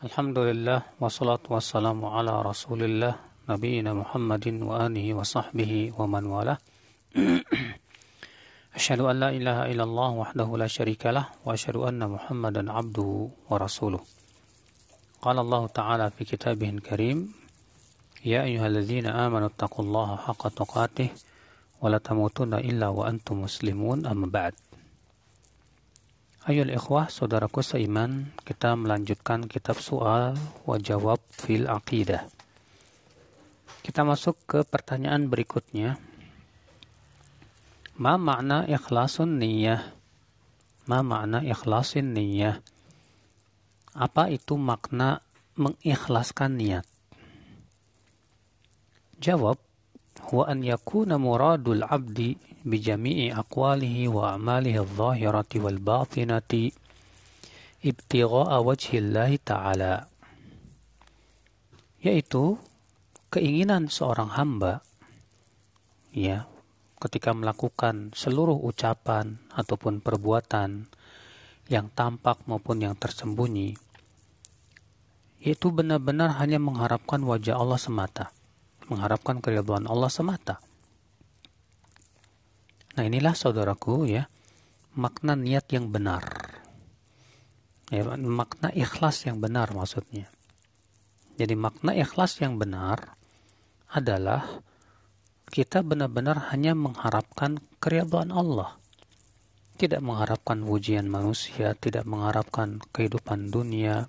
Alhamdulillah wassalatu wassalamu ala Rasulillah nabiyina Muhammadin wa alihi wa sahbihi wa man wala. Asyhadu an la ilaha illallah wahdahu la syarikalah wa asyhadu anna Muhammadan abduhu wa rasuluh. Qala Allah Ta'ala fi kitabihil karim Ya ayyuhalladzina amanu taqullaha haqqa tuqatih wa la tamutunna illa wa antum muslimun amma ba'd. Ayo ikhwah, saudaraku seiman, kita melanjutkan kitab soal wa jawab fil aqidah. Kita masuk ke pertanyaan berikutnya. Ma makna ikhlasun niyah? Ma makna ikhlasin niyah? Apa itu makna mengikhlaskan niat? Jawab, huwa an yakuna muradul abdi bijami'i aqwalihi wa amalihi adh-dhahirati wal batinati تعالى، yaitu keinginan seorang hamba ya ketika melakukan seluruh ucapan ataupun perbuatan yang tampak maupun yang tersembunyi yaitu benar-benar hanya mengharapkan wajah Allah semata mengharapkan keridhaan Allah semata. Nah inilah saudaraku ya makna niat yang benar. Ya, makna ikhlas yang benar maksudnya. Jadi makna ikhlas yang benar adalah kita benar-benar hanya mengharapkan keridhaan Allah. Tidak mengharapkan ujian manusia, tidak mengharapkan kehidupan dunia,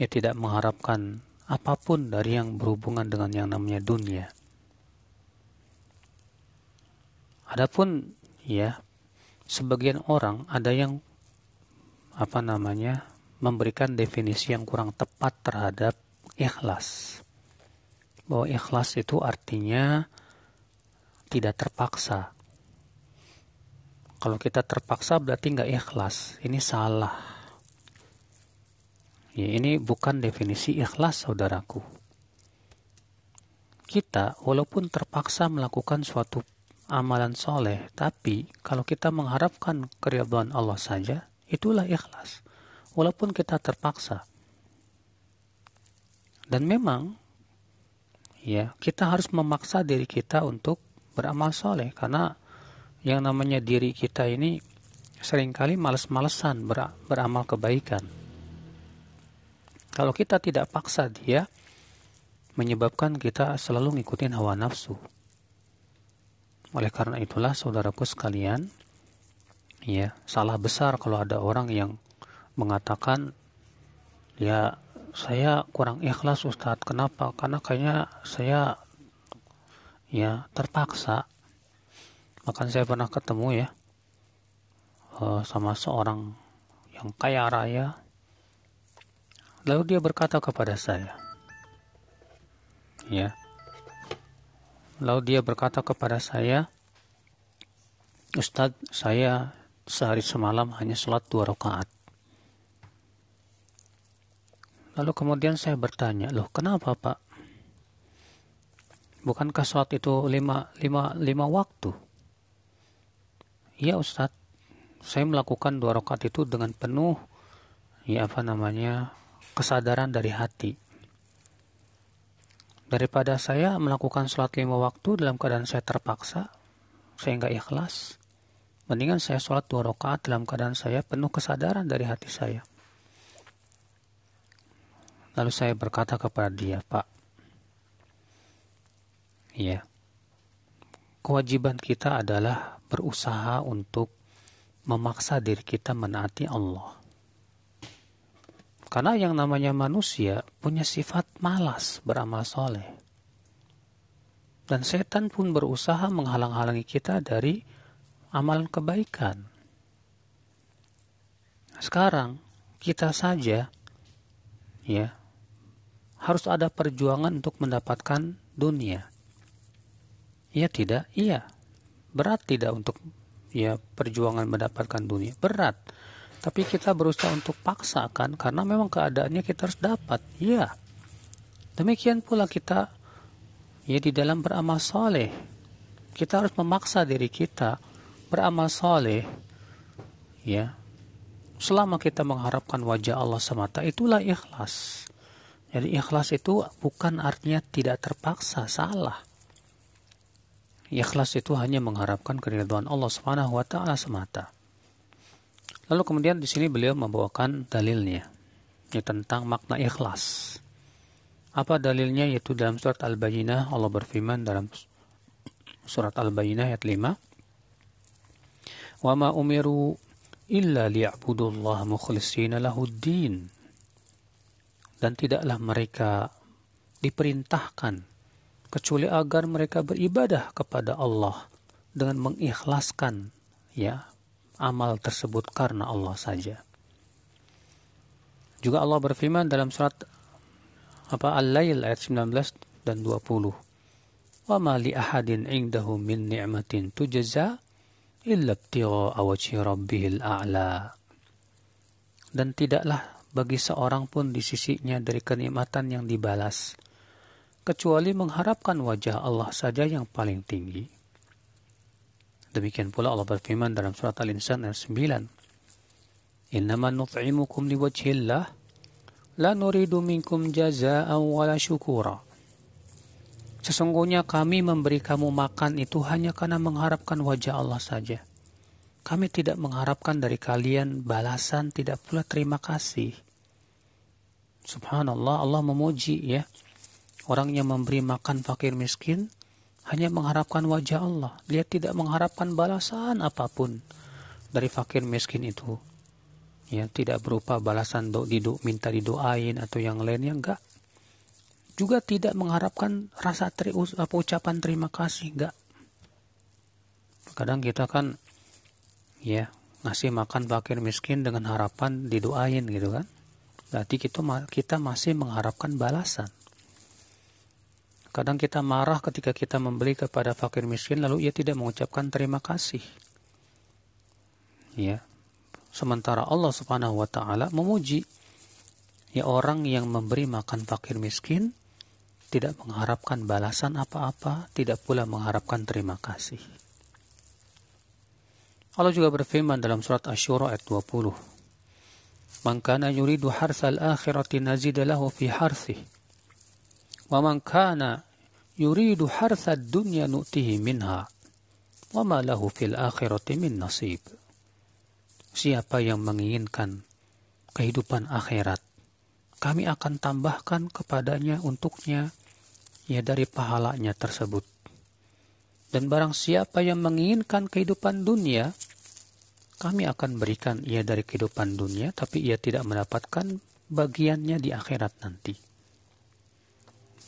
ya tidak mengharapkan apa pun dari yang berhubungan dengan yang namanya dunia. Adapun ya sebagian orang ada yang apa namanya memberikan definisi yang kurang tepat terhadap ikhlas. Bahwa ikhlas itu artinya tidak terpaksa. Kalau kita terpaksa berarti nggak ikhlas. Ini salah. Ya, ini bukan definisi ikhlas, saudaraku. Kita, walaupun terpaksa melakukan suatu amalan soleh, tapi kalau kita mengharapkan keridhaan Allah saja, itulah ikhlas. Walaupun kita terpaksa. Dan memang, ya kita harus memaksa diri kita untuk beramal soleh, karena yang namanya diri kita ini sering kali males-malesan ber beramal kebaikan. Kalau kita tidak paksa dia, menyebabkan kita selalu ngikutin hawa nafsu. Oleh karena itulah saudaraku sekalian, ya salah besar kalau ada orang yang mengatakan ya saya kurang ikhlas Ustadz. Kenapa? Karena kayaknya saya ya terpaksa. Bahkan saya pernah ketemu ya uh, sama seorang yang kaya raya. Lalu dia berkata kepada saya, ya, Lalu dia berkata kepada saya, Ustadz, saya sehari semalam hanya sholat dua rakaat. Lalu kemudian saya bertanya, loh kenapa pak? Bukankah sholat itu lima, lima, lima waktu? Iya Ustadz, saya melakukan dua rakaat itu dengan penuh, ya apa namanya, kesadaran dari hati daripada saya melakukan sholat lima waktu dalam keadaan saya terpaksa, saya nggak ikhlas. Mendingan saya sholat dua rakaat dalam keadaan saya penuh kesadaran dari hati saya. Lalu saya berkata kepada dia, Pak, iya, kewajiban kita adalah berusaha untuk memaksa diri kita menaati Allah. Karena yang namanya manusia punya sifat malas beramal soleh. Dan setan pun berusaha menghalang-halangi kita dari amalan kebaikan. Sekarang kita saja ya harus ada perjuangan untuk mendapatkan dunia. Iya tidak? Iya. Berat tidak untuk ya perjuangan mendapatkan dunia? Berat. Tapi kita berusaha untuk paksakan karena memang keadaannya kita harus dapat. Iya. Demikian pula kita ya di dalam beramal soleh. Kita harus memaksa diri kita beramal soleh. Ya. Selama kita mengharapkan wajah Allah semata, itulah ikhlas. Jadi ikhlas itu bukan artinya tidak terpaksa, salah. Ikhlas itu hanya mengharapkan keridhaan Allah Subhanahu wa taala semata. Lalu kemudian di sini beliau membawakan dalilnya yaitu tentang makna ikhlas. Apa dalilnya yaitu dalam surat Al-Bayyinah Allah berfirman dalam surat Al-Bayyinah ayat 5 Wa ma umiru illa liya'budullaha mukhlishina lahuddin dan tidaklah mereka diperintahkan kecuali agar mereka beribadah kepada Allah dengan mengikhlaskan ya amal tersebut karena Allah saja. Juga Allah berfirman dalam surat apa Al-Lail ayat 19 dan 20. Wa ma li ahadin indahu min ni'matin tujza illa ibtigha'a wajhi rabbihil a'la. Dan tidaklah bagi seorang pun di sisinya dari kenikmatan yang dibalas kecuali mengharapkan wajah Allah saja yang paling tinggi. Demikian pula Allah berfirman dalam surat Al-Insan ayat 9. Innama nut'imukum liwajhillah la nuridu minkum jaza'an wala syukura. Sesungguhnya kami memberi kamu makan itu hanya karena mengharapkan wajah Allah saja. Kami tidak mengharapkan dari kalian balasan, tidak pula terima kasih. Subhanallah, Allah memuji ya. Orang yang memberi makan fakir miskin, hanya mengharapkan wajah Allah. Dia tidak mengharapkan balasan apa pun dari fakir miskin itu. Ya, tidak berupa balasan do, didu, minta didoain atau yang lainnya enggak. Juga tidak mengharapkan rasa teri, apa ucapan terima kasih enggak. Kadang kita kan ya ngasih makan fakir miskin dengan harapan didoain gitu kan. Berarti kita kita masih mengharapkan balasan. Kadang kita marah ketika kita membeli kepada fakir miskin lalu ia tidak mengucapkan terima kasih. Ya. Sementara Allah Subhanahu wa taala memuji ya orang yang memberi makan fakir miskin tidak mengharapkan balasan apa-apa, tidak pula mengharapkan terima kasih. Allah juga berfirman dalam surat Asy-Syura ayat 20. Man kana yuridu harsal akhirati nazid lahu kana yuridu harsa dunya nu'tihi minha lahu fil akhirati. Siapa yang menginginkan kehidupan akhirat, kami akan tambahkan kepadanya untuknya ya dari pahalanya tersebut. Dan barang siapa yang menginginkan kehidupan dunia, kami akan berikan ia dari kehidupan dunia, tapi ia tidak mendapatkan bagiannya di akhirat nanti.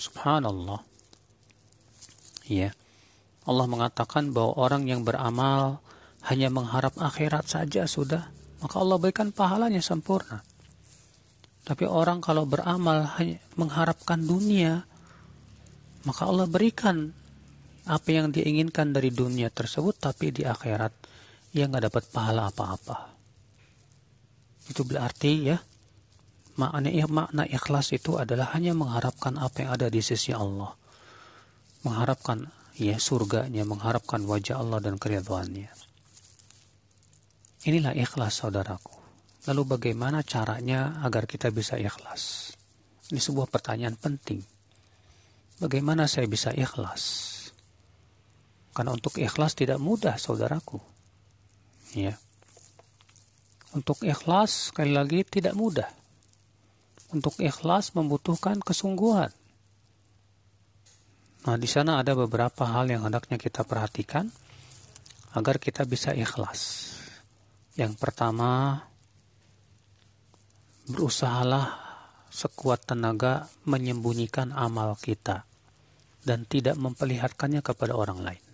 Subhanallah. Ya. Allah mengatakan bahwa orang yang beramal hanya mengharap akhirat saja sudah, maka Allah berikan pahalanya sempurna. Tapi orang kalau beramal hanya mengharapkan dunia, maka Allah berikan apa yang diinginkan dari dunia tersebut, tapi di akhirat ia nggak dapat pahala apa-apa. Itu berarti ya, makna makna ikhlas itu adalah hanya mengharapkan apa yang ada di sisi Allah. Mengharapkan ya surganya mengharapkan wajah Allah dan keridhaannya inilah ikhlas saudaraku. Lalu bagaimana caranya agar kita bisa ikhlas? Ini sebuah pertanyaan penting. Bagaimana saya bisa ikhlas? Karena untuk ikhlas tidak mudah saudaraku. Ya. Untuk ikhlas sekali lagi tidak mudah untuk ikhlas membutuhkan kesungguhan. Nah, di sana ada beberapa hal yang hendaknya kita perhatikan agar kita bisa ikhlas. Yang pertama, berusahalah sekuat tenaga menyembunyikan amal kita dan tidak memperlihatkannya kepada orang lain.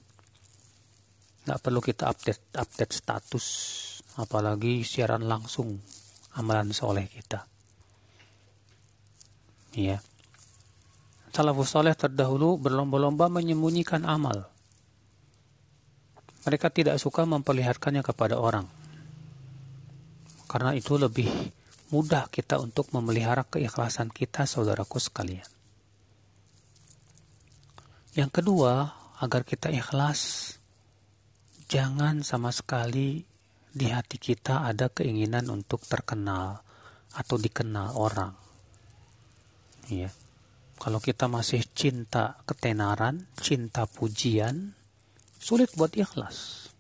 Nggak perlu kita update update status, apalagi siaran langsung amalan soleh kita. Ya. Salafus saleh terdahulu berlomba-lomba menyembunyikan amal. Mereka tidak suka memperlihatkannya kepada orang. Karena itu lebih mudah kita untuk memelihara keikhlasan kita saudaraku sekalian. Yang kedua, agar kita ikhlas, jangan sama sekali di hati kita ada keinginan untuk terkenal atau dikenal orang. Ya. Kalau kita masih cinta ketenaran, cinta pujian, sulit buat ikhlas.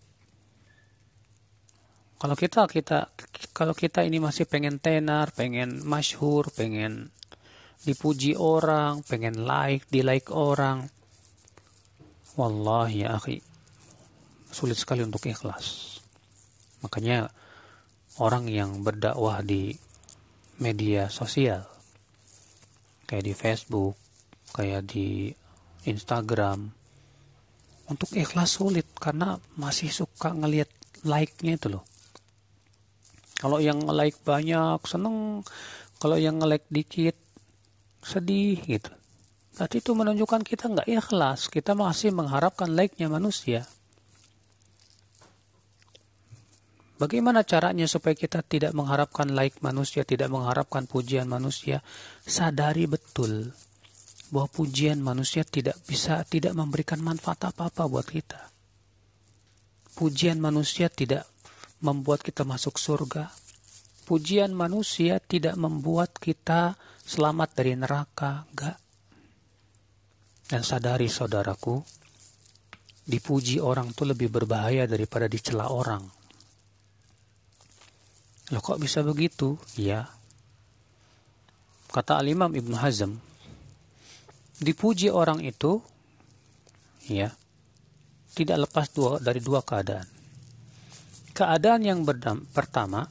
Kalau kita kita kalau kita ini masih pengen tenar, pengen masyhur, pengen dipuji orang, pengen like, di like orang, wallahi ya akhi, sulit sekali untuk ikhlas. Makanya orang yang berdakwah di media sosial kayak di Facebook, kayak di Instagram untuk ikhlas sulit karena masih suka ngelihat like-nya itu loh. Kalau yang like banyak seneng, kalau yang nge-like dikit sedih gitu. Berarti itu menunjukkan kita nggak ikhlas, kita masih mengharapkan like-nya manusia. Bagaimana caranya supaya kita tidak mengharapkan like manusia, tidak mengharapkan pujian manusia? Sadari betul bahwa pujian manusia tidak bisa tidak memberikan manfaat apa-apa buat kita. Pujian manusia tidak membuat kita masuk surga. Pujian manusia tidak membuat kita selamat dari neraka, enggak. Dan sadari saudaraku, dipuji orang itu lebih berbahaya daripada dicela orang. Loh kok bisa begitu? Ya. Kata Al-Imam Ibn Hazm, dipuji orang itu, ya, tidak lepas dua, dari dua keadaan. Keadaan yang berdam, pertama,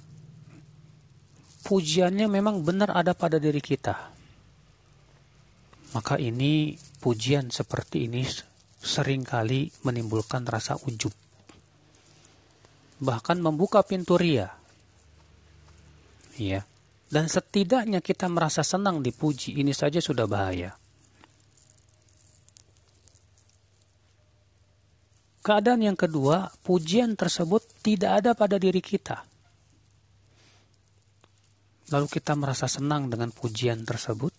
pujiannya memang benar ada pada diri kita. Maka ini pujian seperti ini sering kali menimbulkan rasa ujub. Bahkan membuka pintu ria ya. Dan setidaknya kita merasa senang dipuji, ini saja sudah bahaya. Keadaan yang kedua, pujian tersebut tidak ada pada diri kita. Lalu kita merasa senang dengan pujian tersebut,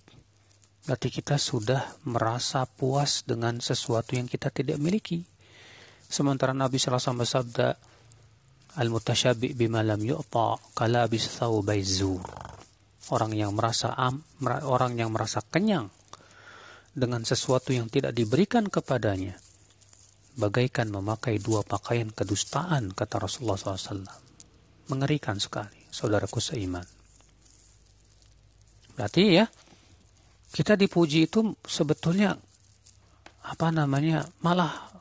berarti kita sudah merasa puas dengan sesuatu yang kita tidak miliki. Sementara Nabi SAW bersabda, Al-mutasyabi' bima lam yu'ta kalabis thawbai zur. Orang yang merasa am, orang yang merasa kenyang dengan sesuatu yang tidak diberikan kepadanya bagaikan memakai dua pakaian kedustaan kata Rasulullah SAW. Mengerikan sekali, saudaraku seiman. Berarti ya, kita dipuji itu sebetulnya apa namanya malah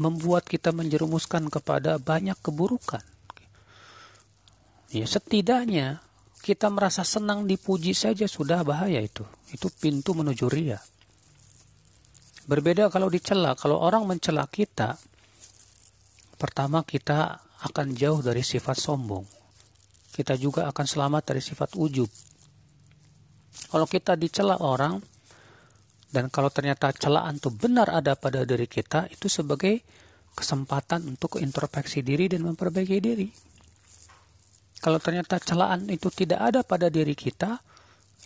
membuat kita menjerumuskan kepada banyak keburukan. Ya, setidaknya kita merasa senang dipuji saja sudah bahaya itu. Itu pintu menuju ria. Berbeda kalau dicela, kalau orang mencela kita, pertama kita akan jauh dari sifat sombong. Kita juga akan selamat dari sifat ujub. Kalau kita dicela orang, dan kalau ternyata celaan itu benar ada pada diri kita, itu sebagai kesempatan untuk introspeksi diri dan memperbaiki diri. Kalau ternyata celaan itu tidak ada pada diri kita,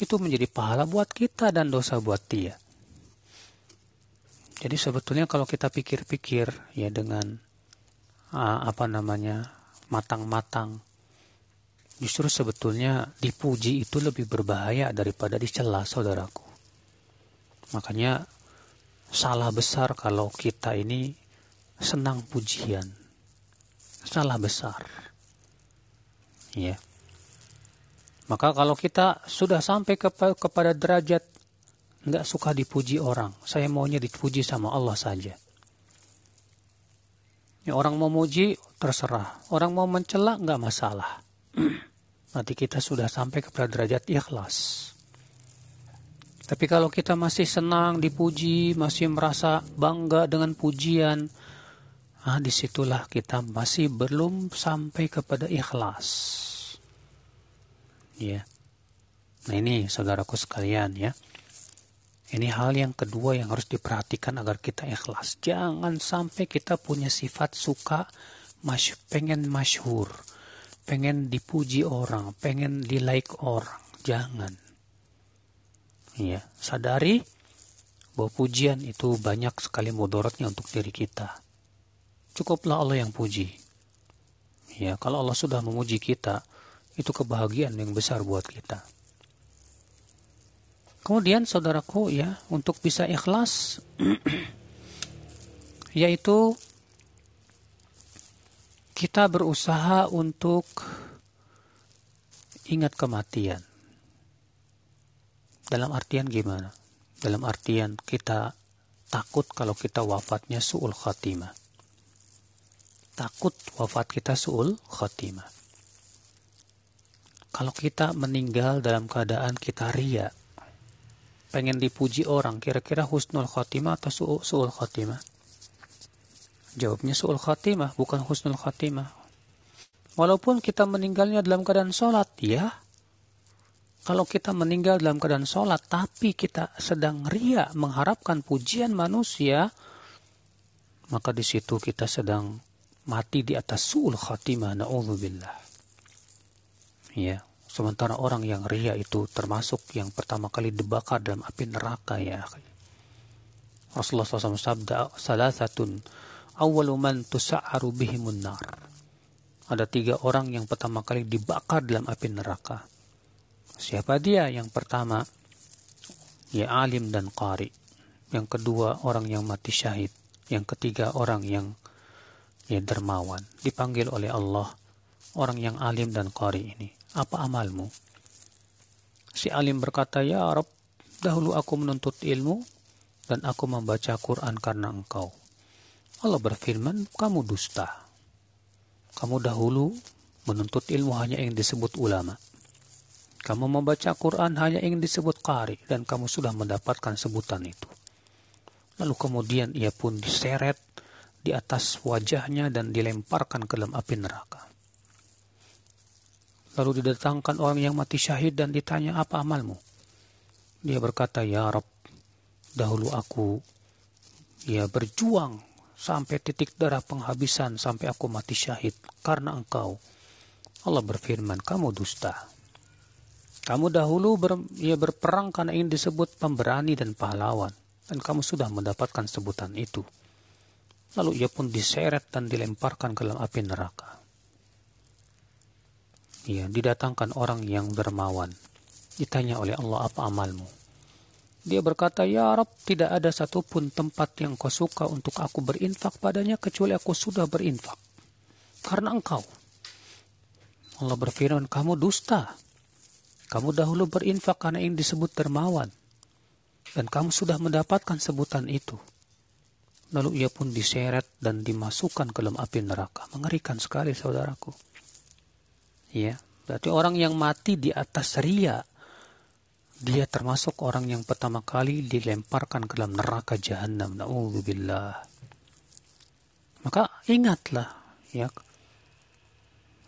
itu menjadi pahala buat kita dan dosa buat dia. Jadi sebetulnya kalau kita pikir-pikir ya dengan uh, apa namanya matang-matang, justru sebetulnya dipuji itu lebih berbahaya daripada dicela, saudaraku. Makanya salah besar kalau kita ini senang pujian. Salah besar. Ya. Maka kalau kita sudah sampai kepada derajat nggak suka dipuji orang, saya maunya dipuji sama Allah saja. Ya, orang mau muji terserah, orang mau mencela nggak masalah. Nanti kita sudah sampai kepada derajat ikhlas. Tapi kalau kita masih senang dipuji, masih merasa bangga dengan pujian, ah, di situlah kita masih belum sampai kepada ikhlas. Ya. Nah ini saudaraku sekalian ya. Ini hal yang kedua yang harus diperhatikan agar kita ikhlas. Jangan sampai kita punya sifat suka, mas pengen masyhur, pengen dipuji orang, pengen di like orang. Jangan ya sadari bahwa pujian itu banyak sekali mudaratnya untuk diri kita cukuplah Allah yang puji Ya, kalau Allah sudah memuji kita, itu kebahagiaan yang besar buat kita. Kemudian saudaraku ya, untuk bisa ikhlas yaitu kita berusaha untuk ingat kematian. Dalam artian gimana? Dalam artian kita takut kalau kita wafatnya su'ul khatimah. Takut wafat kita su'ul khatimah. Kalau kita meninggal dalam keadaan kita ria, pengen dipuji orang, kira-kira husnul khatimah atau su'ul khatimah? Jawabnya su'ul khatimah, bukan husnul khatimah. Walaupun kita meninggalnya dalam keadaan sholat, ya. Kalau kita meninggal dalam keadaan sholat, tapi kita sedang ria mengharapkan pujian manusia, maka di situ kita sedang mati di atas su'ul khatimah, na'udzubillah. Ya, sementara orang yang ria itu termasuk yang pertama kali dibakar dalam api neraka ya. Rasulullah SAW sabda, salah satu awwalu man tusa'aru bihimun nar. Ada tiga orang yang pertama kali dibakar dalam api neraka. Siapa dia? Yang pertama, ya alim dan qari. Yang kedua, orang yang mati syahid. Yang ketiga, orang yang ya dermawan. Dipanggil oleh Allah, orang yang alim dan qari ini apa amalmu? Si alim berkata, Ya Arab, dahulu aku menuntut ilmu dan aku membaca Quran karena engkau. Allah berfirman, kamu dusta. Kamu dahulu menuntut ilmu hanya yang disebut ulama. Kamu membaca Quran hanya yang disebut qari dan kamu sudah mendapatkan sebutan itu. Lalu kemudian ia pun diseret di atas wajahnya dan dilemparkan ke dalam api neraka. Lalu didatangkan orang yang mati syahid dan ditanya apa amalmu. Dia berkata, Ya Rob, dahulu aku ya berjuang sampai titik darah penghabisan sampai aku mati syahid karena engkau. Allah berfirman, kamu dusta. Kamu dahulu ber, ya berperang karena ingin disebut pemberani dan pahlawan. Dan kamu sudah mendapatkan sebutan itu. Lalu ia pun diseret dan dilemparkan ke dalam api neraka ya, didatangkan orang yang dermawan. Ditanya oleh Allah apa amalmu. Dia berkata, Ya Arab, tidak ada satupun tempat yang kau suka untuk aku berinfak padanya kecuali aku sudah berinfak. Karena engkau. Allah berfirman, kamu dusta. Kamu dahulu berinfak karena ingin disebut dermawan. Dan kamu sudah mendapatkan sebutan itu. Lalu ia pun diseret dan dimasukkan ke dalam api neraka. Mengerikan sekali saudaraku. Ya, berarti orang yang mati di atas ria, dia termasuk orang yang pertama kali dilemparkan ke dalam neraka jahanam. Nauzubillah. Maka ingatlah, ya.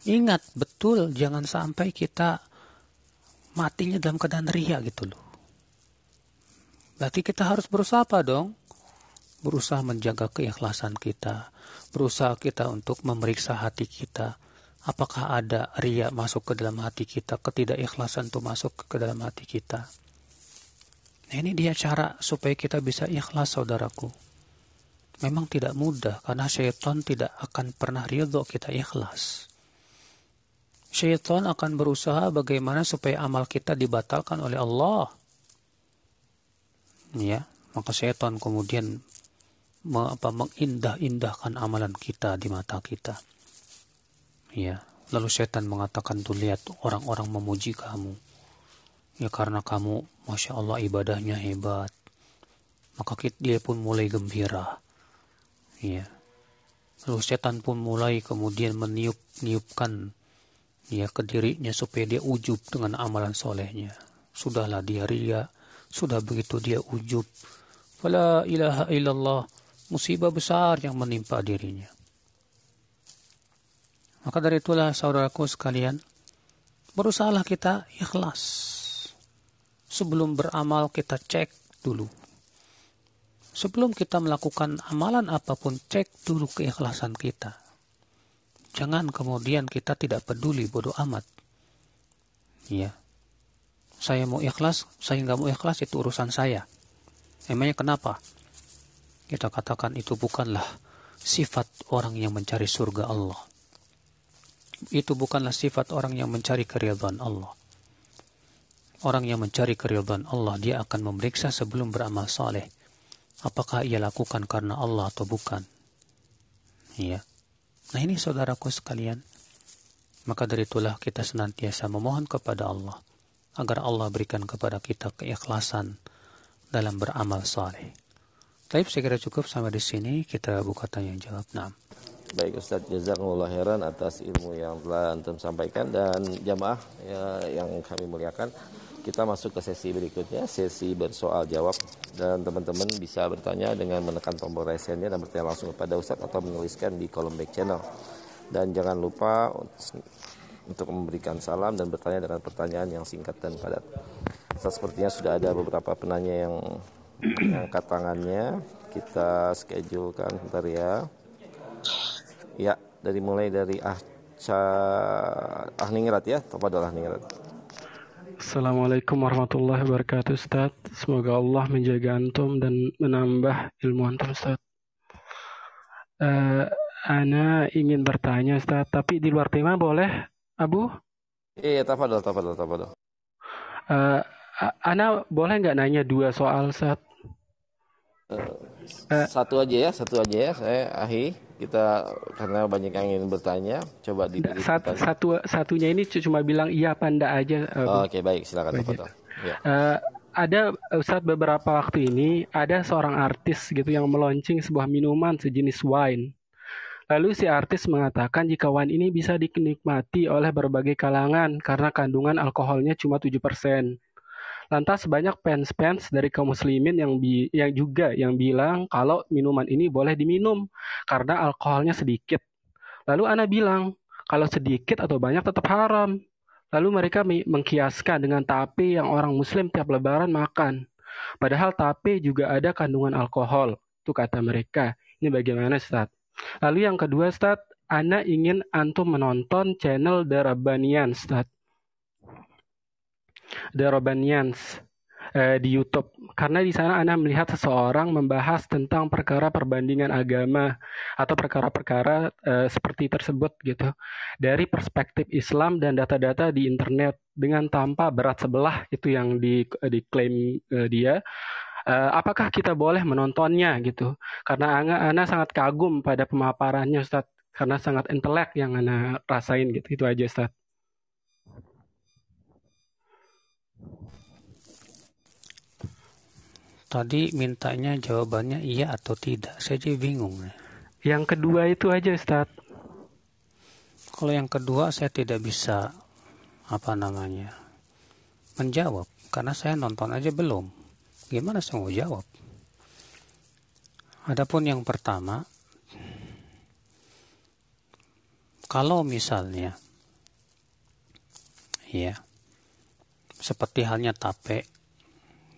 Ingat betul jangan sampai kita matinya dalam keadaan ria gitu loh. Berarti kita harus berusaha apa dong? Berusaha menjaga keikhlasan kita, berusaha kita untuk memeriksa hati kita, Apakah ada ria masuk ke dalam hati kita, ketidakikhlasan itu masuk ke dalam hati kita. Nah ini dia cara supaya kita bisa ikhlas saudaraku. Memang tidak mudah karena syaitan tidak akan pernah ridho kita ikhlas. Syaitan akan berusaha bagaimana supaya amal kita dibatalkan oleh Allah. Ya, maka syaitan kemudian mengindah-indahkan amalan kita di mata kita. Ya, lalu setan mengatakan tuh lihat orang-orang memuji kamu. Ya karena kamu, masya Allah ibadahnya hebat. Maka dia pun mulai gembira. Ya. Lalu setan pun mulai kemudian meniup-niupkan ya ke dirinya supaya dia ujub dengan amalan solehnya. Sudahlah dia ria, sudah begitu dia ujub. Fala ilaha illallah, musibah besar yang menimpa dirinya. Maka dari itulah saudaraku sekalian, berusahalah kita ikhlas. Sebelum beramal kita cek dulu. Sebelum kita melakukan amalan apa pun, cek dulu keikhlasan kita. Jangan kemudian kita tidak peduli bodoh amat. Ya. Saya mau ikhlas, saya nggak mau ikhlas itu urusan saya. Emangnya kenapa? Kita katakan itu bukanlah sifat orang yang mencari surga Allah itu bukanlah sifat orang yang mencari keridhaan Allah. Orang yang mencari keridhaan Allah, dia akan memeriksa sebelum beramal saleh. Apakah ia lakukan karena Allah atau bukan? Ya. Nah ini saudaraku sekalian. Maka dari itulah kita senantiasa memohon kepada Allah agar Allah berikan kepada kita keikhlasan dalam beramal saleh. Tapi saya kira cukup sampai di sini kita buka tanya jawab. Nah. Baik Ustaz Jazakumullah khairan atas ilmu yang telah antum sampaikan dan jamaah ya, yang kami muliakan. Kita masuk ke sesi berikutnya, sesi bersoal jawab dan teman-teman bisa bertanya dengan menekan tombol resennya dan bertanya langsung kepada Ustaz atau menuliskan di kolom back channel. Dan jangan lupa untuk memberikan salam dan bertanya dengan pertanyaan yang singkat dan padat. Sepertinya sudah ada beberapa penanya yang angkat tangannya. Kita schedulekan bentar ya. Ya, dari mulai dari Ahca Ahningrat ya, Tafadol Ahningrat. Assalamualaikum warahmatullahi wabarakatuh Ustaz. Semoga Allah menjaga antum dan menambah ilmu antum Ustaz. Uh, Ana ingin bertanya Ustaz, tapi di luar tema boleh, Abu? Iya, tafadol, tafadol, tafadol. Uh, Ana boleh nggak nanya dua soal Ustaz? Uh, satu aja ya, satu aja ya, saya Ahi kita karena banyak yang ingin bertanya coba di satu, satu satunya ini cuma bilang iya enggak aja uh, oke okay, baik. Silakan ya. uh, ada saat beberapa waktu ini ada seorang artis gitu yang meluncing sebuah minuman sejenis wine. Lalu si artis mengatakan jika wine ini bisa dinikmati oleh berbagai kalangan karena kandungan alkoholnya cuma 7% Lantas banyak fans-fans dari kaum muslimin yang bi yang juga yang bilang kalau minuman ini boleh diminum karena alkoholnya sedikit. Lalu Ana bilang, kalau sedikit atau banyak tetap haram. Lalu mereka mengkiaskan dengan tape yang orang muslim tiap lebaran makan. Padahal tape juga ada kandungan alkohol. Itu kata mereka. Ini bagaimana Ustaz? Lalu yang kedua Ustaz, Ana ingin antum menonton channel The Rabbanian. The Robanians eh, di YouTube. Karena di sana Anda melihat seseorang membahas tentang perkara perbandingan agama atau perkara-perkara eh, seperti tersebut gitu. Dari perspektif Islam dan data-data di internet dengan tanpa berat sebelah itu yang di diklaim eh, dia. Uh, apakah kita boleh menontonnya gitu? Karena Ana, Ana sangat kagum pada pemaparannya Ustaz karena sangat intelek yang Ana rasain gitu. Itu aja Ustaz Tadi mintanya jawabannya iya atau tidak. Saya jadi bingung. Yang kedua itu aja Ustaz. Kalau yang kedua saya tidak bisa apa namanya menjawab karena saya nonton aja belum. Gimana saya mau jawab? Adapun yang pertama, kalau misalnya ya seperti halnya tape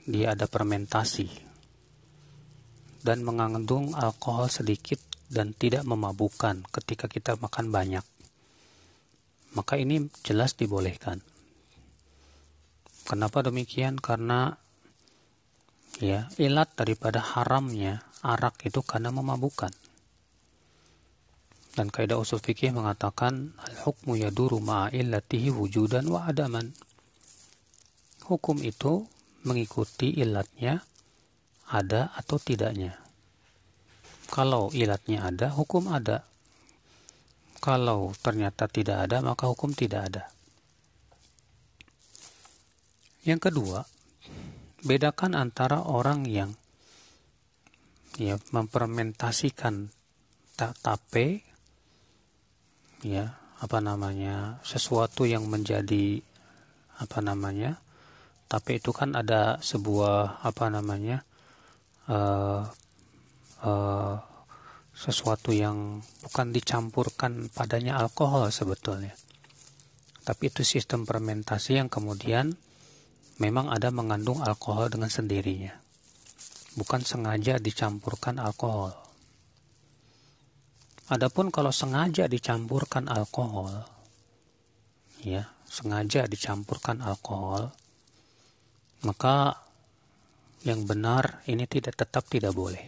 dia ada fermentasi dan mengandung alkohol sedikit dan tidak memabukkan ketika kita makan banyak. Maka ini jelas dibolehkan. Kenapa demikian? Karena ya ilat daripada haramnya arak itu karena memabukkan. Dan kaidah usul fikih mengatakan al-hukmu yaduru ma'a illatihi wujudan wa adaman. Hukum itu mengikuti ilatnya ada atau tidaknya. Kalau ilatnya ada, hukum ada. Kalau ternyata tidak ada, maka hukum tidak ada. Yang kedua, bedakan antara orang yang ya mempermentasikan tape ya apa namanya sesuatu yang menjadi apa namanya tapi itu kan ada sebuah apa namanya uh, uh, sesuatu yang bukan dicampurkan padanya alkohol sebetulnya. Tapi itu sistem fermentasi yang kemudian memang ada mengandung alkohol dengan sendirinya. Bukan sengaja dicampurkan alkohol. Adapun kalau sengaja dicampurkan alkohol ya sengaja dicampurkan alkohol maka yang benar ini tidak tetap tidak boleh.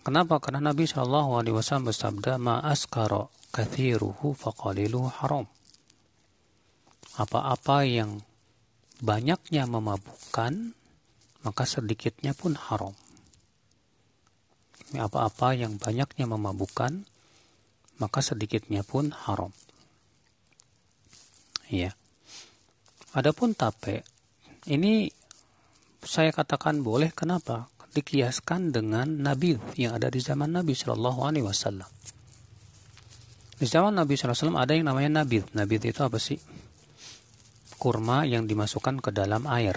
Kenapa? Karena Nabi Shallallahu Alaihi Wasallam bersabda, "Ma askaro kathiruhu faqaliluhu haram. Apa-apa yang banyaknya memabukkan, maka sedikitnya pun haram. Apa-apa yang banyaknya memabukkan, maka sedikitnya pun haram. Ya. Adapun tape, ini saya katakan boleh kenapa? Dikiaskan dengan nabi yang ada di zaman Nabi Shallallahu Alaihi Wasallam. Di zaman Nabi SAW ada yang namanya nabid. Nabid itu apa sih? Kurma yang dimasukkan ke dalam air.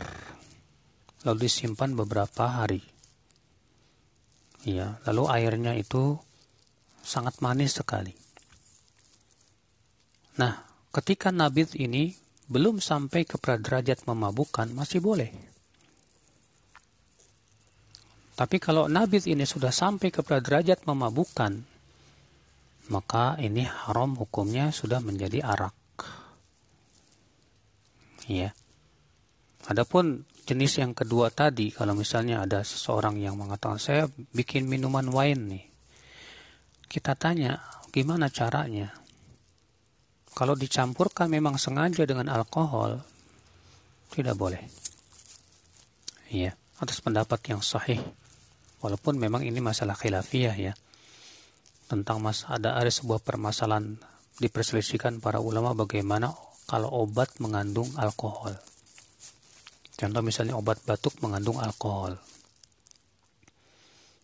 Lalu disimpan beberapa hari. Ya, lalu airnya itu sangat manis sekali. Nah, ketika nabid ini belum sampai ke derajat memabukkan, masih boleh. Tapi kalau nabid ini sudah sampai ke derajat memabukkan, maka ini haram hukumnya sudah menjadi arak. Ya. Adapun jenis yang kedua tadi, kalau misalnya ada seseorang yang mengatakan saya bikin minuman wine nih, kita tanya gimana caranya. Kalau dicampurkan memang sengaja dengan alkohol, tidak boleh. Ya, atas pendapat yang sahih. Walaupun memang ini masalah khilafiyah ya tentang mas ada ada sebuah permasalahan diperselisihkan para ulama bagaimana kalau obat mengandung alkohol. Contoh misalnya obat batuk mengandung alkohol.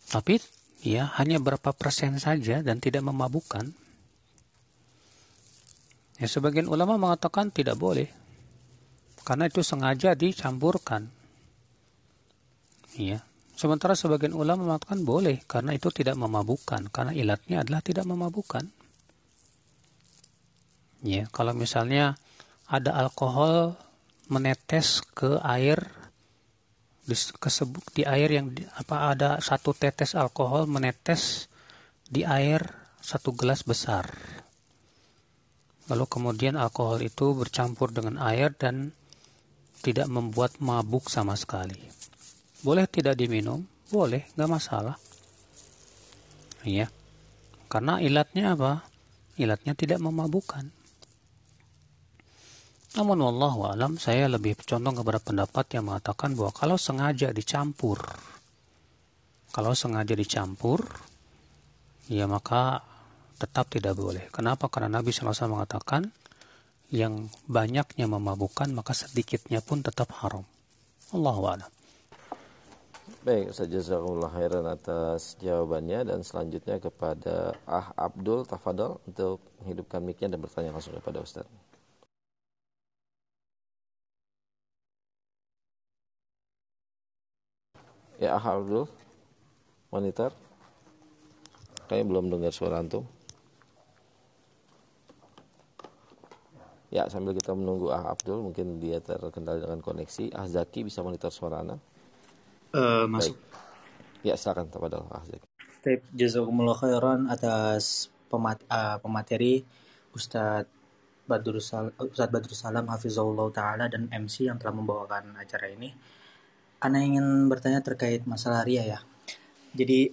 Tapi ya hanya berapa persen saja dan tidak memabukkan. Ya sebagian ulama mengatakan tidak boleh. Karena itu sengaja dicampurkan. Ya, Sementara sebagian ulama mengatakan boleh karena itu tidak memabukkan karena ilatnya adalah tidak memabukkan. Ya, kalau misalnya ada alkohol menetes ke air di, di air yang apa ada satu tetes alkohol menetes di air satu gelas besar. Lalu kemudian alkohol itu bercampur dengan air dan tidak membuat mabuk sama sekali. Boleh tidak diminum? Boleh, nggak masalah. Iya. Karena ilatnya apa? Ilatnya tidak memabukkan. Namun Allah alam saya lebih condong kepada pendapat yang mengatakan bahwa kalau sengaja dicampur, kalau sengaja dicampur, ya maka tetap tidak boleh. Kenapa? Karena Nabi SAW mengatakan yang banyaknya memabukkan maka sedikitnya pun tetap haram. Allah alam. Baik, Ustaz Jazakumullah khairan atas jawabannya dan selanjutnya kepada Ah Abdul Tafadol untuk menghidupkan mic dan bertanya langsung kepada Ustaz. Ya Ah Abdul, monitor. Kayaknya belum dengar suara antum. Ya, sambil kita menunggu Ah Abdul, mungkin dia terkendali dengan koneksi. Ah Zaki bisa monitor suara Anda uh, masuk. Baik. Ya, silakan kepada Ahzik. Baik, jazakumullah khairan atas pemat uh, pemateri Ustadz Badrul Salam, Ustadz Badrul Salam Hafizullah Ta'ala dan MC yang telah membawakan acara ini. Ana ingin bertanya terkait masalah ria ya. Jadi,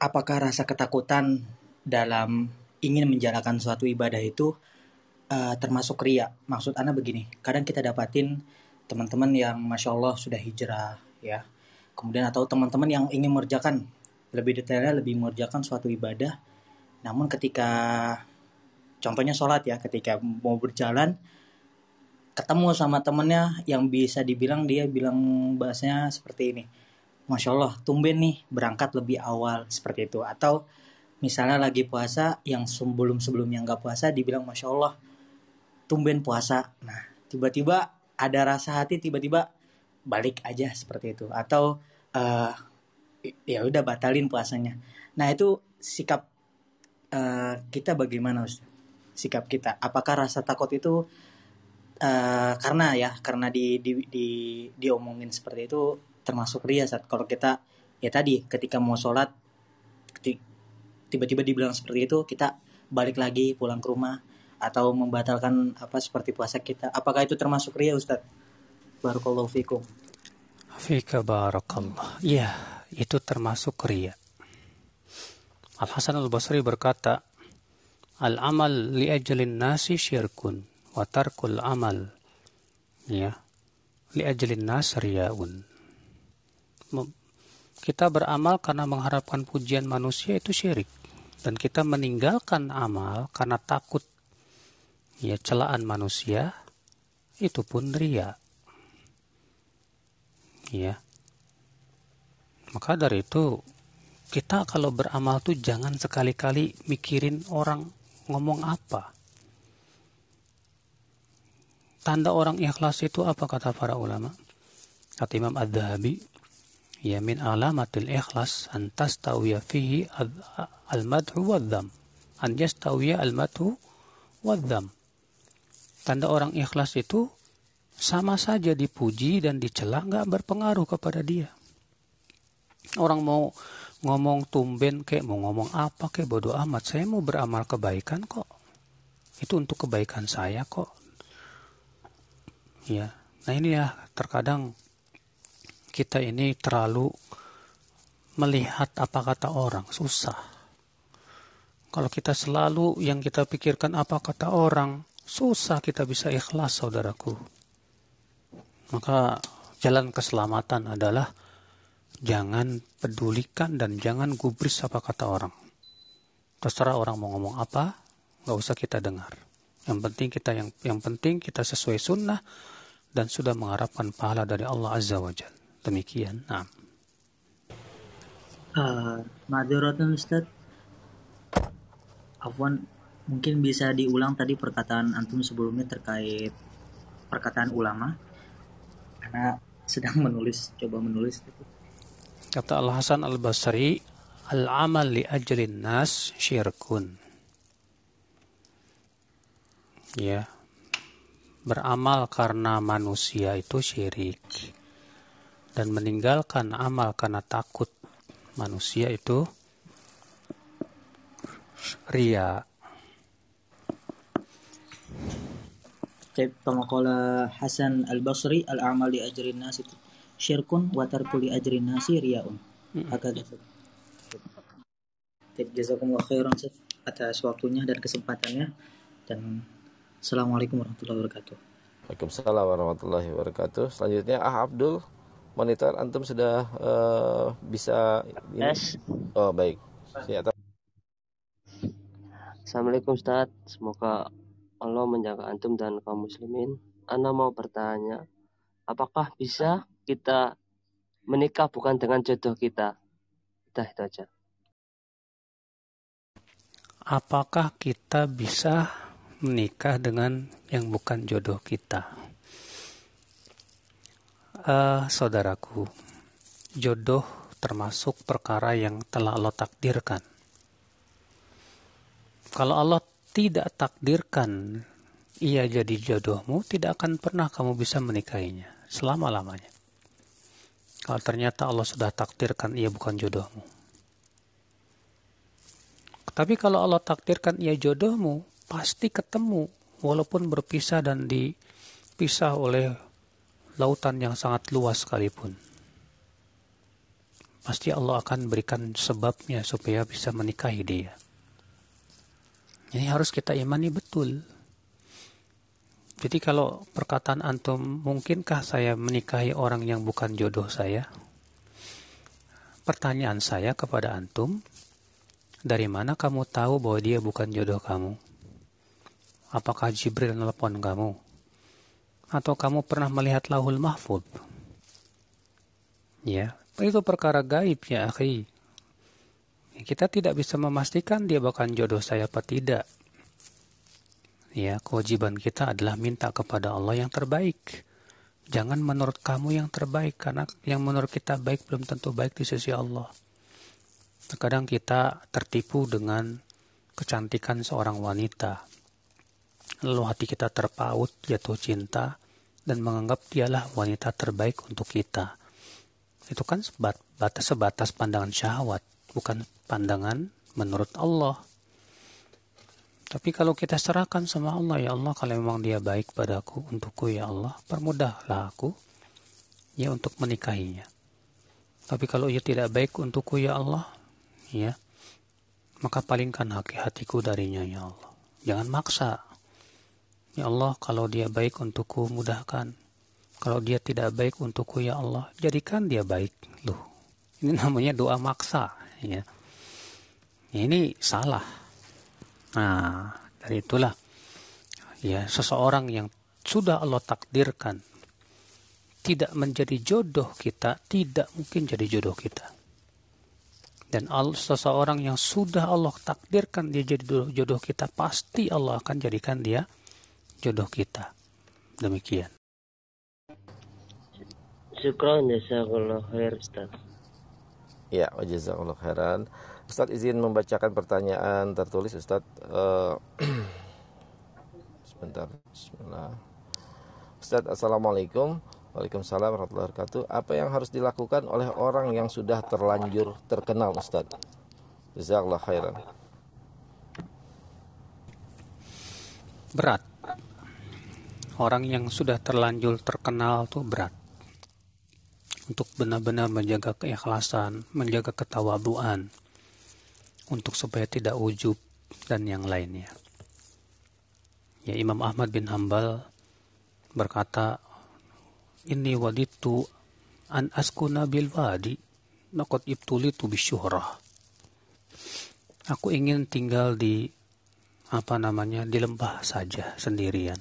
apakah rasa ketakutan dalam ingin menjalankan suatu ibadah itu uh, termasuk ria? Maksud Ana begini, kadang kita dapatin teman-teman yang Masya Allah sudah hijrah ya. Kemudian atau teman-teman yang ingin mengerjakan lebih detailnya lebih mengerjakan suatu ibadah. Namun ketika contohnya sholat ya ketika mau berjalan ketemu sama temennya yang bisa dibilang dia bilang bahasanya seperti ini Masya Allah tumben nih berangkat lebih awal seperti itu. Atau misalnya lagi puasa yang sebelum sebelumnya nggak puasa dibilang Masya Allah tumben puasa. Nah tiba-tiba ada rasa hati tiba-tiba balik aja seperti itu. Atau uh, ya udah batalin puasanya. Nah itu sikap uh, kita bagaimana Ustaz? sikap kita. Apakah rasa takut itu uh, karena ya karena di, di, di diomongin seperti itu termasuk ria saat kalau kita ya tadi ketika mau sholat tiba-tiba dibilang seperti itu kita balik lagi pulang ke rumah atau membatalkan apa seperti puasa kita apakah itu termasuk ria Ustadz Barakallahu fikum. Fika barakallah. Ya, itu termasuk ria. Al-Hasan al-Basri berkata, al-amal li ajlin nasi syirkun wa tarkul amal ya li ajlin nas riyaun kita beramal karena mengharapkan pujian manusia itu syirik dan kita meninggalkan amal karena takut ya celaan manusia itu pun ria ya maka dari itu kita kalau beramal tuh jangan sekali-kali mikirin orang ngomong apa. Tanda orang ikhlas itu apa kata para ulama? Kata Imam Ad-Dhahabi, ya min alamatil ikhlas an tastawiya fihi al-madhu wadzam. An yastawiya al-madhu wadzam. Tanda orang ikhlas itu sama saja dipuji dan dicela nggak berpengaruh kepada dia. Orang mau ngomong tumben kayak mau ngomong apa kayak bodoh amat. Saya mau beramal kebaikan kok. Itu untuk kebaikan saya kok. Ya. Nah ini ya terkadang kita ini terlalu melihat apa kata orang susah. Kalau kita selalu yang kita pikirkan apa kata orang susah kita bisa ikhlas saudaraku maka jalan keselamatan adalah jangan pedulikan dan jangan gubris apa kata orang. Terserah orang mau ngomong apa, nggak usah kita dengar. Yang penting kita yang yang penting kita sesuai sunnah dan sudah mengharapkan pahala dari Allah Azza wa Jal. Demikian. Nah. Uh, Ustaz. Afwan, mungkin bisa diulang tadi perkataan antum sebelumnya terkait perkataan ulama karena sedang menulis coba menulis. Kata Al-Hasan Al-Basri, Al-amal li ajlin nas syirkun. Ya. Beramal karena manusia itu syirik. Dan meninggalkan amal karena takut manusia itu ria. Kama qala Hasan Al-Basri al-amal li ajrin nas itu syirkun wa tarkuli ajri nasi riyaun. Hakada. Jazakumullah khairan atas waktunya dan kesempatannya dan Assalamualaikum warahmatullahi wabarakatuh. Waalaikumsalam warahmatullahi wabarakatuh. Selanjutnya Ah Abdul monitor antum sudah uh, bisa yes. Oh baik. Siap. Assalamualaikum Ustaz. Semoga Allah menjaga antum dan kaum muslimin. Anda mau bertanya, apakah bisa kita menikah bukan dengan jodoh kita. Udah itu aja. Apakah kita bisa menikah dengan yang bukan jodoh kita? Uh, saudaraku, jodoh termasuk perkara yang telah Allah takdirkan. Kalau Allah tidak takdirkan ia jadi jodohmu, tidak akan pernah kamu bisa menikahinya selama-lamanya. Kalau ternyata Allah sudah takdirkan ia bukan jodohmu. Tapi kalau Allah takdirkan ia jodohmu, pasti ketemu walaupun berpisah dan dipisah oleh lautan yang sangat luas sekalipun. Pasti Allah akan berikan sebabnya supaya bisa menikahi dia. Ini harus kita imani betul. Jadi kalau perkataan antum, mungkinkah saya menikahi orang yang bukan jodoh saya? Pertanyaan saya kepada antum, dari mana kamu tahu bahwa dia bukan jodoh kamu? Apakah Jibril nelpon kamu? Atau kamu pernah melihat lahul mahfud? Ya, itu perkara gaib ya akhi. Kita tidak bisa memastikan dia bukan jodoh saya apa tidak ya kewajiban kita adalah minta kepada Allah yang terbaik. Jangan menurut kamu yang terbaik karena yang menurut kita baik belum tentu baik di sisi Allah. Terkadang kita tertipu dengan kecantikan seorang wanita. Lalu hati kita terpaut, jatuh cinta, dan menganggap dialah wanita terbaik untuk kita. Itu kan sebatas, sebatas pandangan syahwat, bukan pandangan menurut Allah. Tapi kalau kita serahkan sama Allah, ya Allah, kalau memang dia baik padaku, untukku, ya Allah, permudahlah aku, ya untuk menikahinya. Tapi kalau ia tidak baik untukku, ya Allah, ya, maka palingkan hati hatiku darinya, ya Allah. Jangan maksa. Ya Allah, kalau dia baik untukku, mudahkan. Kalau dia tidak baik untukku, ya Allah, jadikan dia baik. Loh, ini namanya doa maksa. Ya. Ini salah. Nah, dari itulah ya seseorang yang sudah Allah takdirkan tidak menjadi jodoh kita, tidak mungkin jadi jodoh kita. Dan seseorang yang sudah Allah takdirkan dia jadi jodoh kita, pasti Allah akan jadikan dia jodoh kita. Demikian. Syukran khair Ustaz. Ya, jazakallah khairan. Ustaz izin membacakan pertanyaan tertulis Ustaz. Uh, sebentar. Bismillah. Ustaz, Assalamualaikum. Waalaikumsalam warahmatullahi wabarakatuh. Apa yang harus dilakukan oleh orang yang sudah terlanjur terkenal Ustaz? Jazakallah khairan. Berat. Orang yang sudah terlanjur terkenal itu berat. Untuk benar-benar menjaga keikhlasan, menjaga ketawaduan, untuk supaya tidak ujub dan yang lainnya. Ya Imam Ahmad bin Hambal berkata Inni waditu an askuna bil wadi nakot ibtulitu bisyuhrah. Aku ingin tinggal di apa namanya di lembah saja sendirian.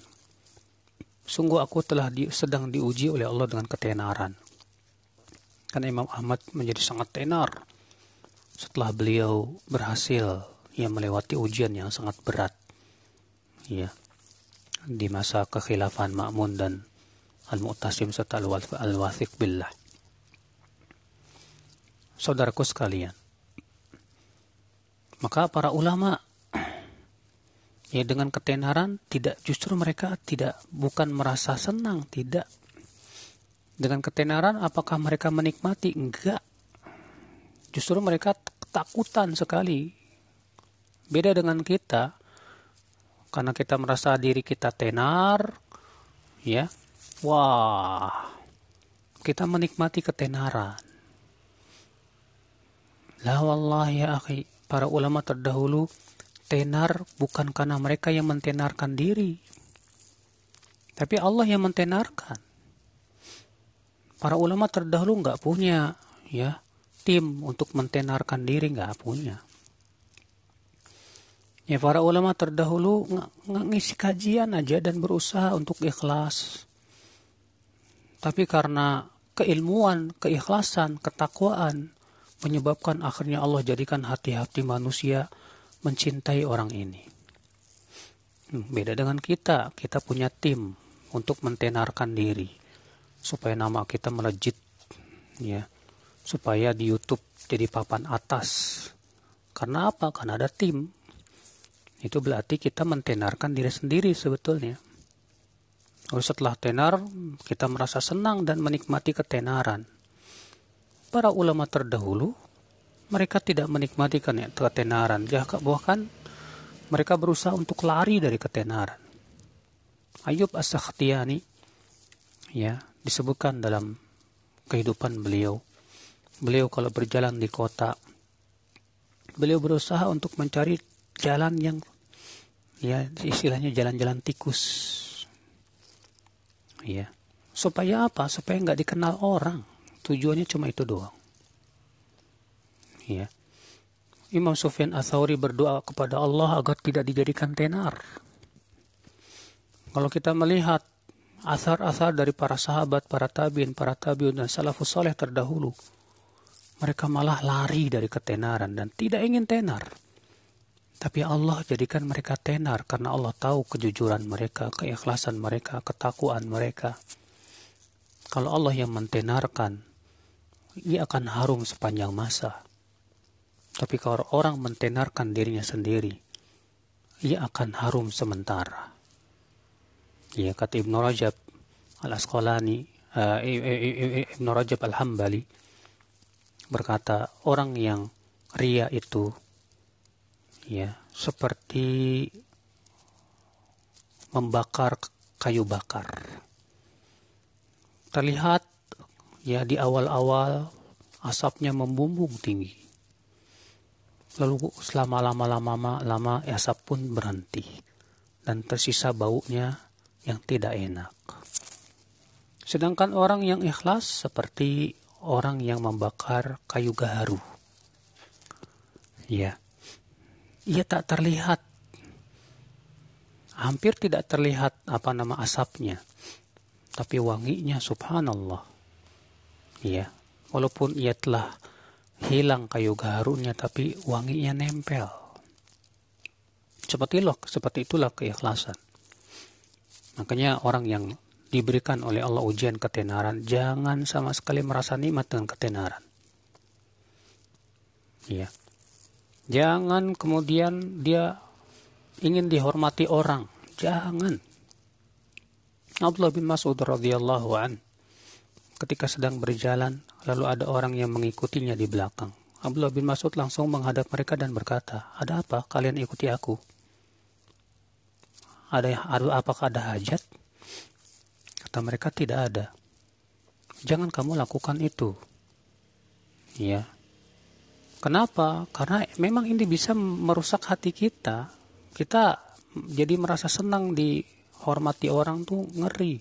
Sungguh aku telah di, sedang diuji oleh Allah dengan ketenaran. Karena Imam Ahmad menjadi sangat tenar setelah beliau berhasil ya melewati ujian yang sangat berat ya di masa kekhilafan Ma'mun dan Al-Mu'tasim serta Al-Wathiq Billah. Saudaraku sekalian, maka para ulama ya dengan ketenaran tidak justru mereka tidak bukan merasa senang, tidak. Dengan ketenaran apakah mereka menikmati? Enggak. Justru mereka ketakutan sekali. Beda dengan kita karena kita merasa diri kita tenar, ya, Wah, kita menikmati ketenaran. La wallah ya akhi, para ulama terdahulu tenar bukan karena mereka yang mentenarkan diri. Tapi Allah yang mentenarkan. Para ulama terdahulu nggak punya ya tim untuk mentenarkan diri nggak punya. Ya para ulama terdahulu nggak ngisi kajian aja dan berusaha untuk ikhlas tapi karena keilmuan, keikhlasan, ketakwaan menyebabkan akhirnya Allah jadikan hati-hati manusia mencintai orang ini. Hmm, beda dengan kita, kita punya tim untuk mentenarkan diri supaya nama kita melejit ya. Supaya di YouTube jadi papan atas. Karena apa? Karena ada tim. Itu berarti kita mentenarkan diri sendiri sebetulnya. Lalu setelah tenar, kita merasa senang dan menikmati ketenaran. Para ulama terdahulu, mereka tidak menikmati ketenaran, bahkan mereka berusaha untuk lari dari ketenaran. Ayub As-Sakhtiyani ya, disebutkan dalam kehidupan beliau. Beliau kalau berjalan di kota, beliau berusaha untuk mencari jalan yang ya istilahnya jalan-jalan tikus. Ya supaya apa? Supaya nggak dikenal orang. Tujuannya cuma itu doang. Ya Imam Sufyan Atsauri berdoa kepada Allah agar tidak dijadikan tenar. Kalau kita melihat asar-asar dari para sahabat, para tabiin, para tabiun dan salafus soleh terdahulu, mereka malah lari dari ketenaran dan tidak ingin tenar. Tapi Allah jadikan mereka tenar karena Allah tahu kejujuran mereka, keikhlasan mereka, ketakwaan mereka. Kalau Allah yang mentenarkan, ia akan harum sepanjang masa. Tapi kalau orang mentenarkan dirinya sendiri, ia akan harum sementara. Ya kata Ibn Rajab al-Asqalani, uh, Ibn Rajab al-Hambali berkata, orang yang ria itu ya seperti membakar kayu bakar. Terlihat ya di awal-awal asapnya membumbung tinggi. Lalu selama lama-lama lama asap pun berhenti. dan tersisa baunya yang tidak enak. Sedangkan orang yang ikhlas seperti orang yang membakar kayu gaharu. Ya. Ia tak terlihat. Hampir tidak terlihat apa nama asapnya. Tapi wanginya subhanallah. Ya. Walaupun ia telah hilang kayu gaharunya tapi wanginya nempel. Seperti loh, seperti itulah keikhlasan. Makanya orang yang diberikan oleh Allah ujian ketenaran, jangan sama sekali merasa nikmat dengan ketenaran. Ya. Jangan kemudian dia ingin dihormati orang. Jangan. Abdullah bin Mas'ud radhiyallahu an ketika sedang berjalan lalu ada orang yang mengikutinya di belakang. Abdullah bin Mas'ud langsung menghadap mereka dan berkata, "Ada apa? Kalian ikuti aku." Ada, apakah ada hajat? Kata mereka tidak ada. Jangan kamu lakukan itu. Ya. Kenapa? Karena memang ini bisa merusak hati kita. Kita jadi merasa senang dihormati orang tuh ngeri.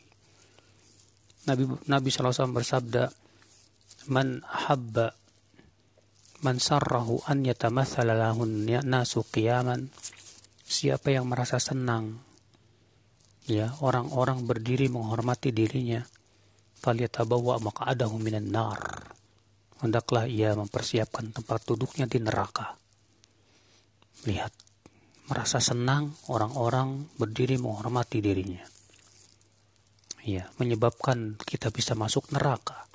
Nabi Nabi SAW bersabda, "Man habba man sarrahu an yatamathala lahun nasu qiyaman." Siapa yang merasa senang ya orang-orang berdiri menghormati dirinya. Falyatabawa maq'adahu minan nar. Hendaklah ia mempersiapkan tempat duduknya di neraka. Lihat merasa senang orang-orang berdiri menghormati dirinya. Ya menyebabkan kita bisa masuk neraka.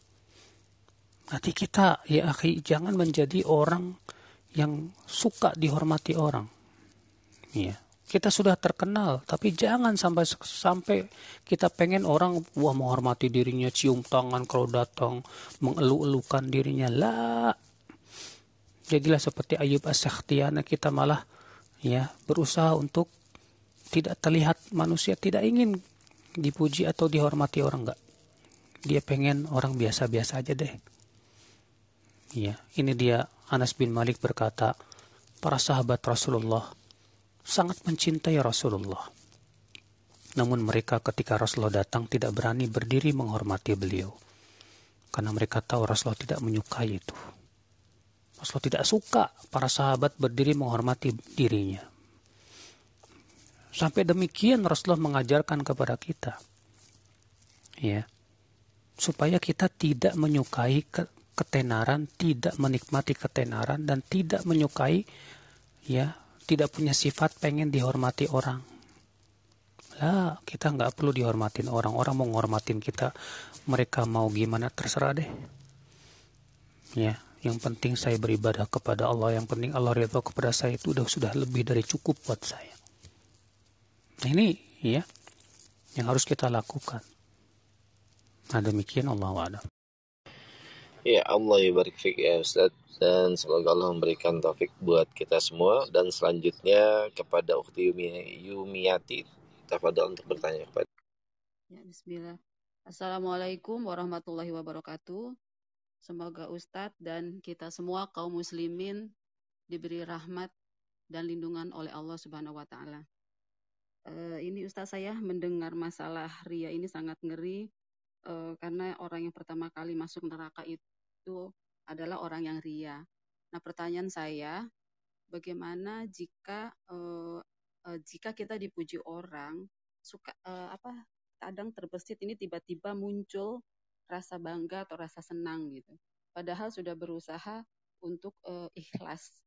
Nanti kita ya akhi jangan menjadi orang yang suka dihormati orang. Ya kita sudah terkenal, tapi jangan sampai sampai kita pengen orang wah menghormati dirinya, cium tangan kalau datang, mengeluh-elukan dirinya. Lah. Jadilah seperti Ayub as kita malah ya berusaha untuk tidak terlihat manusia tidak ingin dipuji atau dihormati orang enggak. Dia pengen orang biasa-biasa aja deh. Ya, ini dia Anas bin Malik berkata, para sahabat Rasulullah sangat mencintai Rasulullah. Namun mereka ketika Rasulullah datang tidak berani berdiri menghormati beliau. Karena mereka tahu Rasulullah tidak menyukai itu. Rasulullah tidak suka para sahabat berdiri menghormati dirinya. Sampai demikian Rasulullah mengajarkan kepada kita. Ya. Supaya kita tidak menyukai ketenaran, tidak menikmati ketenaran dan tidak menyukai ya tidak punya sifat pengen dihormati orang. Lah, kita nggak perlu dihormatin orang. Orang mau ngormatin kita, mereka mau gimana terserah deh. Ya, yang penting saya beribadah kepada Allah. Yang penting Allah ridho kepada saya itu udah sudah lebih dari cukup buat saya. Nah ini ya yang harus kita lakukan. Nah demikian Allah wa'ala. Ya Allah ya barik ya Ustaz. Dan semoga Allah memberikan taufik buat kita semua. Dan selanjutnya kepada Ukti Yumi, Yumiati tafadhol untuk bertanya kepada Ya bismillah. Assalamualaikum warahmatullahi wabarakatuh. Semoga Ustadz dan kita semua kaum muslimin diberi rahmat dan lindungan oleh Allah Subhanahu wa taala. Uh, ini Ustadz saya mendengar masalah ria ini sangat ngeri uh, karena orang yang pertama kali masuk neraka itu adalah orang yang ria. Nah, pertanyaan saya, bagaimana jika uh, uh, jika kita dipuji orang, suka uh, apa kadang terbesit ini tiba-tiba muncul rasa bangga atau rasa senang gitu. Padahal sudah berusaha untuk uh, ikhlas.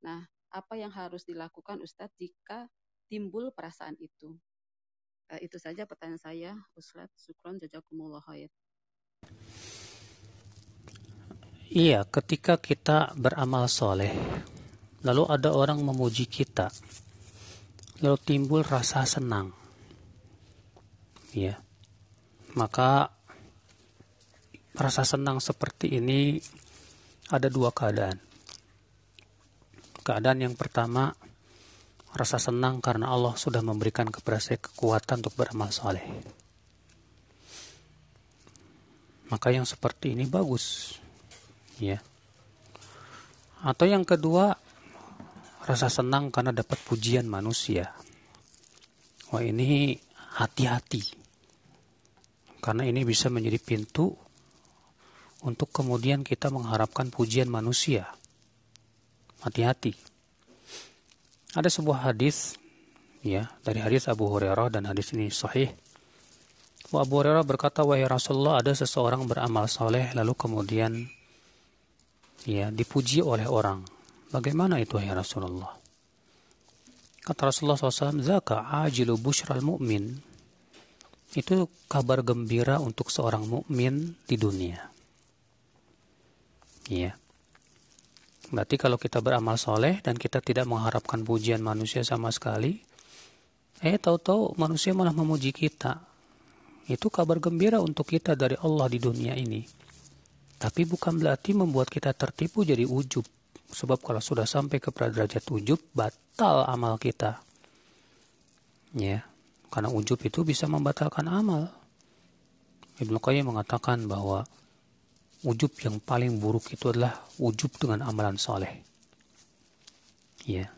Nah, apa yang harus dilakukan Ustadz jika timbul perasaan itu? Uh, itu saja pertanyaan saya, Ustadz. Sukron jazakumullah khair. Iya, ketika kita beramal soleh, lalu ada orang memuji kita, lalu timbul rasa senang. Ya, maka rasa senang seperti ini ada dua keadaan. Keadaan yang pertama, rasa senang karena Allah sudah memberikan kepada saya kekuatan untuk beramal soleh. Maka yang seperti ini bagus ya atau yang kedua rasa senang karena dapat pujian manusia Wah ini hati-hati. Karena ini bisa menjadi pintu untuk kemudian kita mengharapkan pujian manusia. Hati-hati. Ada sebuah hadis ya dari hadis Abu Hurairah dan hadis ini sahih. Abu Hurairah berkata, "Wahai Rasulullah, ada seseorang beramal soleh lalu kemudian ya dipuji oleh orang. Bagaimana itu wahai Rasulullah?" Kata Rasulullah SAW, "Zaka ajilu bushral mu'min." Itu kabar gembira untuk seorang mukmin di dunia. Iya. Berarti kalau kita beramal soleh dan kita tidak mengharapkan pujian manusia sama sekali, eh tahu-tahu manusia malah memuji kita. Itu kabar gembira untuk kita dari Allah di dunia ini. Tapi bukan berarti membuat kita tertipu jadi ujub. Sebab kalau sudah sampai ke derajat ujub, batal amal kita. Ya, karena ujub itu bisa membatalkan amal. Ibnu Qayyim mengatakan bahwa ujub yang paling buruk itu adalah ujub dengan amalan soleh. Ya.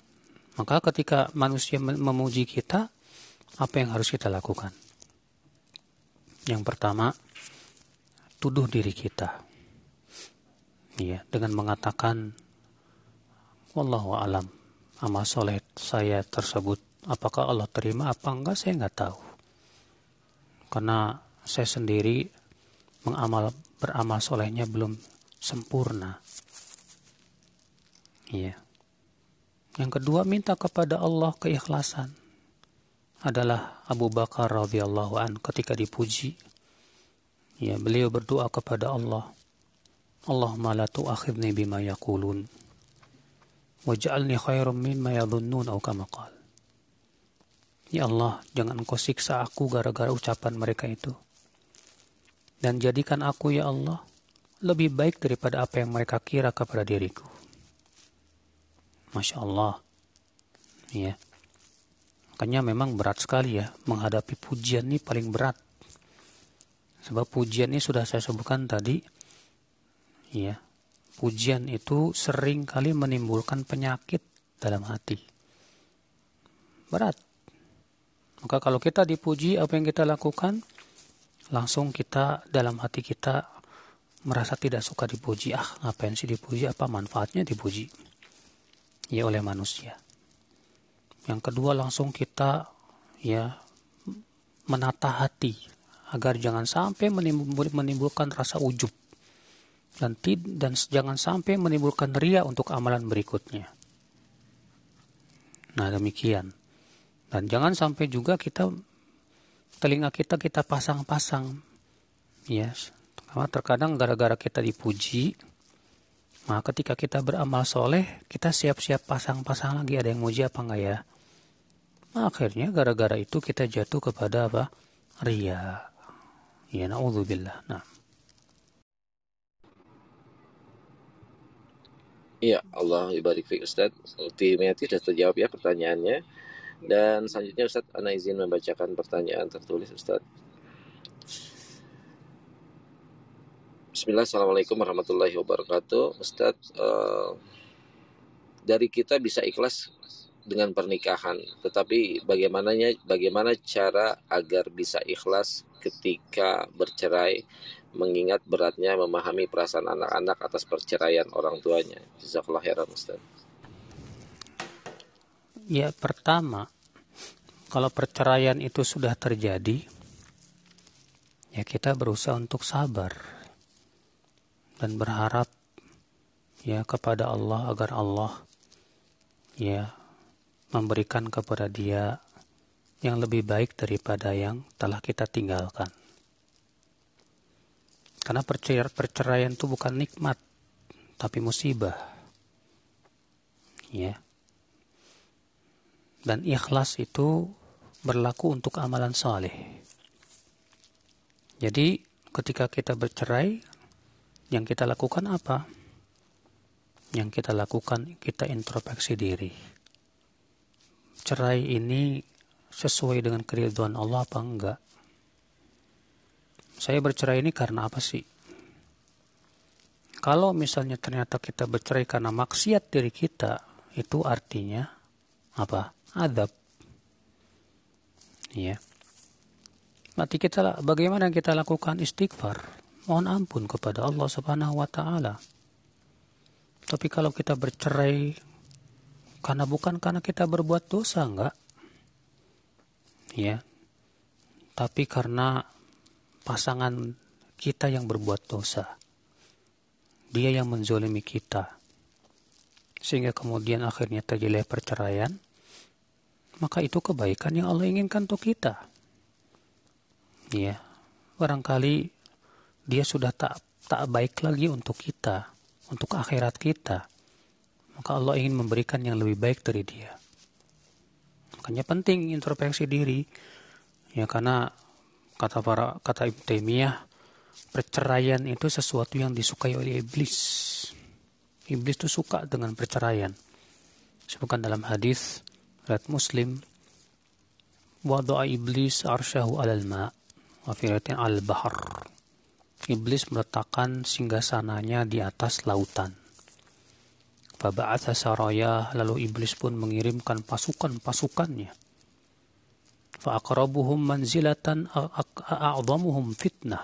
Maka ketika manusia memuji kita, apa yang harus kita lakukan? Yang pertama, tuduh diri kita. Ya, dengan mengatakan wallahu alam amal soleh saya tersebut apakah Allah terima apa enggak saya enggak tahu. Karena saya sendiri mengamal beramal solehnya belum sempurna. Iya. Yang kedua minta kepada Allah keikhlasan. Adalah Abu Bakar radhiyallahu an ketika dipuji. Ya, beliau berdoa kepada Allah. Allahumma la tu'akhidni bima yaqulun. Waj'alni khairum mimma yadhunnun atau kama qala. Ya Allah, jangan engkau siksa aku gara-gara ucapan mereka itu. Dan jadikan aku, ya Allah, lebih baik daripada apa yang mereka kira kepada diriku. Masya Allah. Ya. Makanya memang berat sekali ya, menghadapi pujian ini paling berat. Sebab pujian ini sudah saya sebutkan tadi, ya, pujian itu sering kali menimbulkan penyakit dalam hati. Berat maka kalau kita dipuji apa yang kita lakukan, langsung kita dalam hati kita merasa tidak suka dipuji. Ah, ngapain sih dipuji? Apa manfaatnya dipuji? Ya oleh manusia. Yang kedua langsung kita ya menata hati agar jangan sampai menimbulkan rasa ujub dan dan jangan sampai menimbulkan ria untuk amalan berikutnya. Nah, demikian. Dan jangan sampai juga kita telinga kita kita pasang-pasang. Yes. karena terkadang gara-gara kita dipuji, maka ketika kita beramal soleh, kita siap-siap pasang-pasang lagi ada yang muji apa enggak ya. Nah, akhirnya gara-gara itu kita jatuh kepada apa? Ria. Ya, na'udzubillah. Nah. Iya, Allah ibarik fi Ustaz. Ultimate sudah terjawab ya pertanyaannya. Dan selanjutnya Ustaz, Ana izin membacakan pertanyaan tertulis Ustaz. Bismillah, Assalamualaikum warahmatullahi wabarakatuh. Ustaz, uh, dari kita bisa ikhlas dengan pernikahan, tetapi bagaimananya, bagaimana cara agar bisa ikhlas ketika bercerai, mengingat beratnya memahami perasaan anak-anak atas perceraian orang tuanya. Jazakallah khairan Ustaz. Ya, pertama, kalau perceraian itu sudah terjadi, ya kita berusaha untuk sabar dan berharap ya kepada Allah agar Allah ya memberikan kepada dia yang lebih baik daripada yang telah kita tinggalkan. Karena perceraian itu bukan nikmat, tapi musibah. Ya dan ikhlas itu berlaku untuk amalan saleh. Jadi ketika kita bercerai, yang kita lakukan apa? Yang kita lakukan kita introspeksi diri. Cerai ini sesuai dengan keriduan Allah apa enggak? Saya bercerai ini karena apa sih? Kalau misalnya ternyata kita bercerai karena maksiat diri kita, itu artinya apa? adab. Ya. Nanti kita bagaimana kita lakukan istighfar? Mohon ampun kepada Allah Subhanahu wa taala. Tapi kalau kita bercerai karena bukan karena kita berbuat dosa enggak? Ya. Tapi karena pasangan kita yang berbuat dosa. Dia yang menzolimi kita. Sehingga kemudian akhirnya terjadi perceraian. Maka itu kebaikan yang Allah inginkan untuk kita ya barangkali dia sudah tak tak baik lagi untuk kita untuk akhirat kita maka Allah ingin memberikan yang lebih baik dari dia makanya penting introspeksi diri ya karena kata para kata Ibnu Taimiyah perceraian itu sesuatu yang disukai oleh iblis iblis itu suka dengan perceraian sebutkan dalam hadis riwayat Muslim wada'a iblis arsyahu alal ma' Wafiratin al-bahar. Iblis meletakkan singgasananya di atas lautan. Faba'atha saraya, lalu iblis pun mengirimkan pasukan-pasukannya. Fa'akrabuhum manzilatan a'adhamuhum fitnah.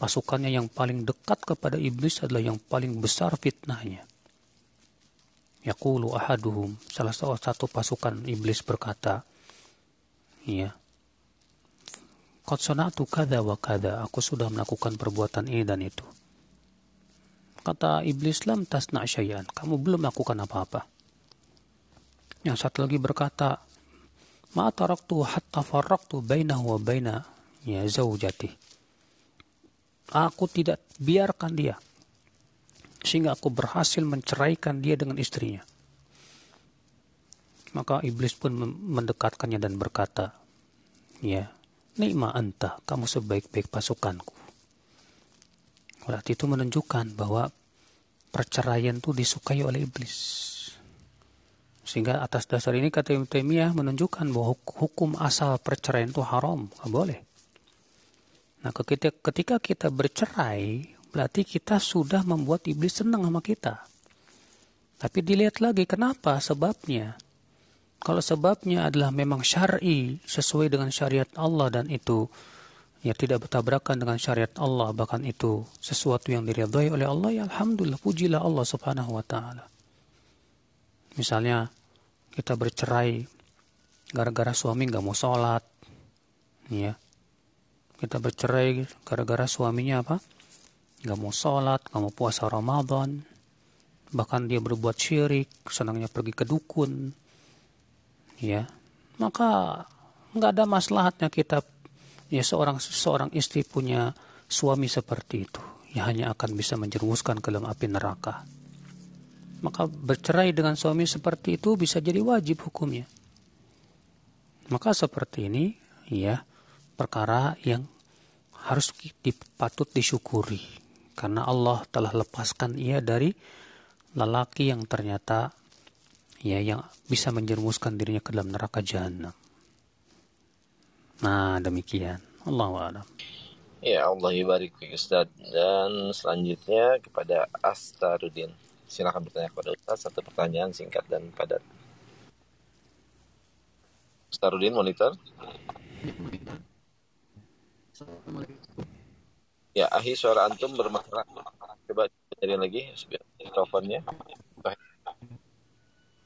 Pasukannya yang paling dekat kepada iblis adalah yang paling besar fitnahnya. Yaqulu ahaduhum, salah satu pasukan iblis berkata, ya, Qad kada wa kada. Aku sudah melakukan perbuatan ini dan itu. Kata iblis lam tasna' syai'an. Kamu belum melakukan apa-apa. Yang satu lagi berkata, Ma taraktu hatta farraktu bainahu wa baina ya zaujati. Aku tidak biarkan dia. Sehingga aku berhasil menceraikan dia dengan istrinya. Maka iblis pun mendekatkannya dan berkata, Ya, Nikma anta, kamu sebaik-baik pasukanku. Berarti itu menunjukkan bahwa perceraian itu disukai oleh iblis. Sehingga atas dasar ini kata Ibn Taimiyah menunjukkan bahwa hukum asal perceraian itu haram, nggak boleh. Nah, ketika, ketika kita bercerai, berarti kita sudah membuat iblis senang sama kita. Tapi dilihat lagi kenapa sebabnya. Kalau sebabnya adalah memang syar'i sesuai dengan syariat Allah dan itu ya tidak bertabrakan dengan syariat Allah bahkan itu sesuatu yang diridhai oleh Allah ya alhamdulillah pujilah Allah Subhanahu wa taala. Misalnya kita bercerai gara-gara suami nggak mau sholat, ya kita bercerai gara-gara suaminya apa? Nggak mau sholat, nggak mau puasa Ramadan, bahkan dia berbuat syirik, senangnya pergi ke dukun, ya maka nggak ada maslahatnya kita. Ya seorang seorang istri punya suami seperti itu. Ya hanya akan bisa menjerumuskan ke dalam api neraka maka bercerai dengan suami seperti itu bisa jadi wajib hukumnya maka seperti ini ya perkara yang harus dipatut disyukuri karena Allah telah lepaskan ia dari lelaki yang ternyata ya yang bisa menjerumuskan dirinya ke dalam neraka jahanam. Nah, demikian. Allah a'lam. Ya Allah ibarik Ustaz. Dan selanjutnya kepada Astarudin. Silakan bertanya kepada Ustaz satu pertanyaan singkat dan padat. Astarudin monitor. Ya, ahi suara antum bermasalah. Coba cari lagi mikrofonnya.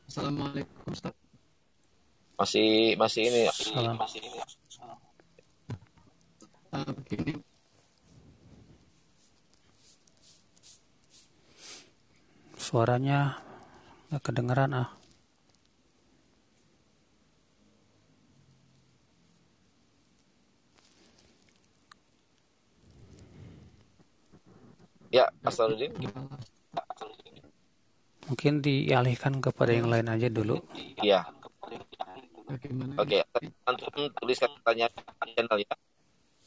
Assalamualaikum Ustaz. Masih masih ini ya. Salam. Masih ini. Uh, begini. Suaranya nggak kedengeran ah. Ya, Astarudin. Mungkin dialihkan kepada yang lain aja dulu. Iya. Bagaimana? Oke, antum tuliskan pertanyaan channel ya.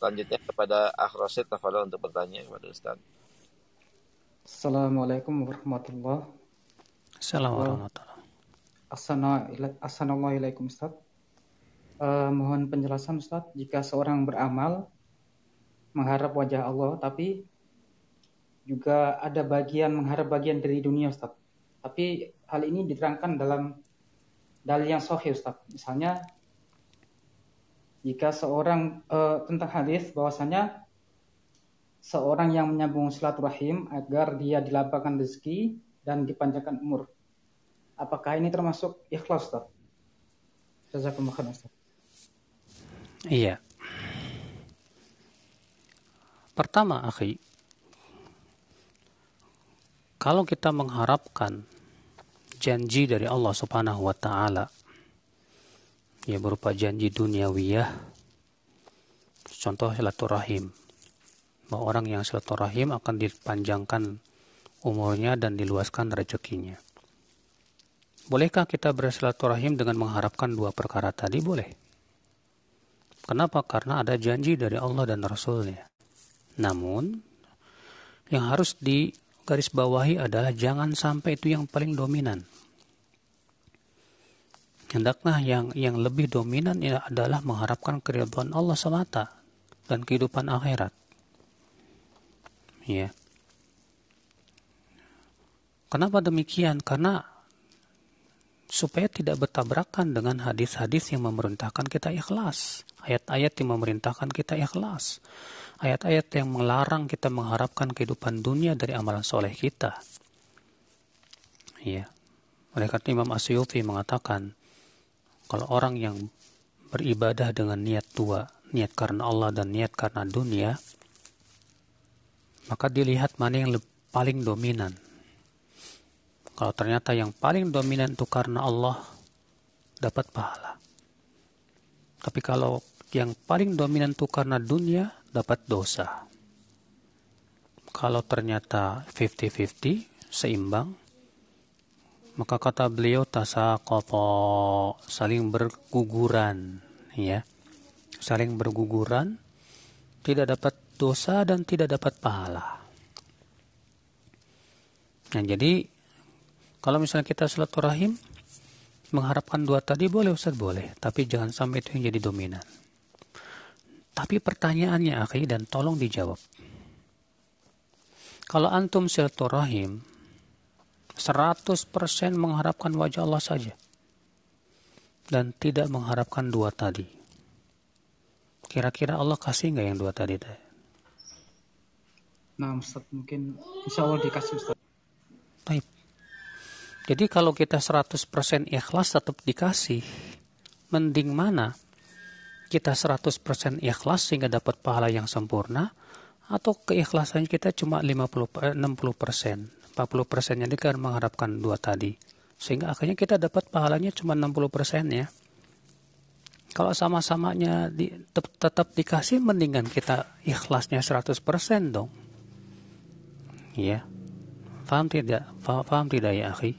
Selanjutnya kepada Akhrosid Tafadol untuk bertanya kepada Ustaz. Assalamualaikum warahmatullahi Assalamualaikum warahmatullahi Assalamualaikum Ustaz. Eh, mohon penjelasan Ustaz, jika seorang beramal mengharap wajah Allah tapi juga ada bagian mengharap bagian dari dunia Ustaz. Tapi hal ini diterangkan dalam dalil yang sahih Ustaz. Misalnya jika seorang uh, tentang hadis bahwasanya seorang yang menyambung silaturahim agar dia dilapangkan rezeki dan dipanjangkan umur. Apakah ini termasuk ikhlas, Ustaz? Jazakumullah khairan, Ustaz. Iya. Pertama, akhi, kalau kita mengharapkan janji dari Allah Subhanahu wa taala ya berupa janji duniawiyah contoh silaturahim bahwa orang yang silaturahim akan dipanjangkan umurnya dan diluaskan rezekinya. Bolehkah kita bersilaturahim dengan mengharapkan dua perkara tadi? Boleh. Kenapa? Karena ada janji dari Allah dan Rasulnya. Namun, yang harus digarisbawahi adalah jangan sampai itu yang paling dominan. Hendaklah yang yang lebih dominan adalah mengharapkan keridhaan Allah semata dan kehidupan akhirat. Ya. Kenapa demikian? Karena supaya tidak bertabrakan dengan hadis-hadis yang memerintahkan kita ikhlas, ayat-ayat yang memerintahkan kita ikhlas, ayat-ayat yang melarang kita mengharapkan kehidupan dunia dari amalan soleh kita. Ya. Oleh karena Imam Asyuti mengatakan, kalau orang yang beribadah dengan niat dua, niat karena Allah dan niat karena dunia, maka dilihat mana yang paling dominan. Kalau ternyata yang paling dominan itu karena Allah, dapat pahala. Tapi kalau yang paling dominan itu karena dunia, dapat dosa. Kalau ternyata 50-50, seimbang, maka kata beliau tasakopo, saling berguguran, ya. Saling berguguran, tidak dapat dosa dan tidak dapat pahala. Nah, jadi kalau misalnya kita silaturahim mengharapkan dua tadi boleh Ustaz boleh, tapi jangan sampai itu yang jadi dominan. Tapi pertanyaannya akhi dan tolong dijawab. Kalau antum silaturahim 100% mengharapkan wajah Allah saja dan tidak mengharapkan dua tadi. Kira-kira Allah kasih nggak yang dua tadi? Nah, Ustaz, mungkin insya Allah dikasih Ustaz. Baik. Jadi kalau kita 100% ikhlas tetap dikasih, mending mana? Kita 100% ikhlas sehingga dapat pahala yang sempurna, atau keikhlasan kita cuma 50, 60%, 40% jadi kan mengharapkan dua tadi. Sehingga akhirnya kita dapat pahalanya cuma 60% ya. Kalau sama-samanya tetap, tetap dikasih, mendingan kita ikhlasnya 100% dong. Ya. Faham tidak? Faham, tidak ya, akhi?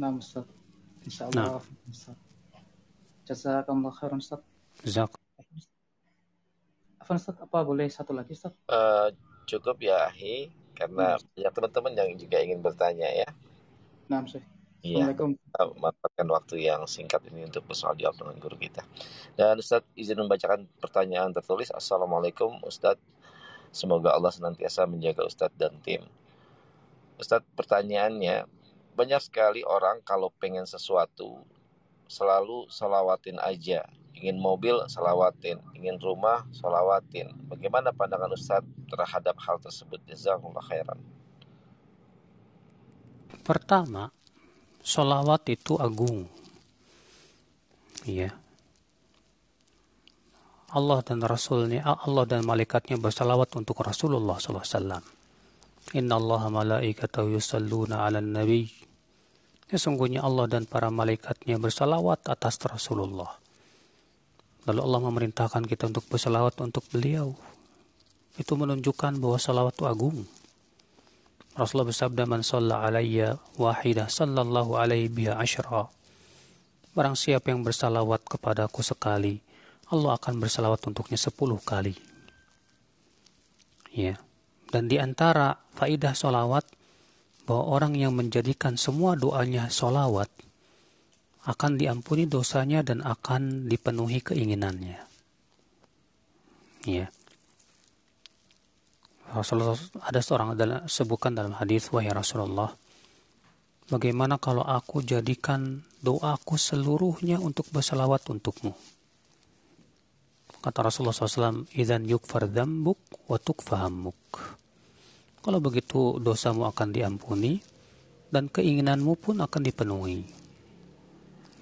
Nah, Ustaz. Insyaallah. Nah. Ustaz. Jazakallah khairan, Ustaz. Jazak. Afan Ustaz, apa boleh satu lagi, Ustaz? Uh, cukup ya, akhi. Karena hmm. banyak teman-teman yang juga ingin bertanya ya. Nah, Ustaz. Iya, memanfaatkan waktu yang singkat ini untuk bersoal jawab dengan guru kita. Dan Ustaz izin membacakan pertanyaan tertulis. Assalamualaikum Ustaz Semoga Allah senantiasa menjaga Ustadz dan tim. Ustadz pertanyaannya, banyak sekali orang kalau pengen sesuatu selalu salawatin aja. Ingin mobil, salawatin. Ingin rumah, salawatin. Bagaimana pandangan Ustadz terhadap hal tersebut? Jazakumullah khairan. Pertama, salawat itu agung. Iya. Allah dan Rasulnya, Allah dan malaikatnya bersalawat untuk Rasulullah SAW. Inna Allah malaikatahu yusalluna ala nabi. Sesungguhnya Allah dan para malaikatnya bersalawat atas Rasulullah. Lalu Allah memerintahkan kita untuk bersalawat untuk beliau. Itu menunjukkan bahwa salawat itu agung. Rasulullah bersabda, Man salla alaiya wahidah sallallahu alaihi biha ashra. Barang siapa yang bersalawat kepadaku sekali, Allah akan bersalawat untuknya sepuluh kali. Ya. Dan di antara faidah solawat, bahwa orang yang menjadikan semua doanya solawat, akan diampuni dosanya dan akan dipenuhi keinginannya. Ya. Rasulullah ada seorang adalah sebutkan dalam hadis wahai Rasulullah bagaimana kalau aku jadikan doaku seluruhnya untuk bersalawat untukmu Kata Rasulullah SAW, Idan yukfar dhambuk wa tukfahammuk. Kalau begitu dosamu akan diampuni dan keinginanmu pun akan dipenuhi.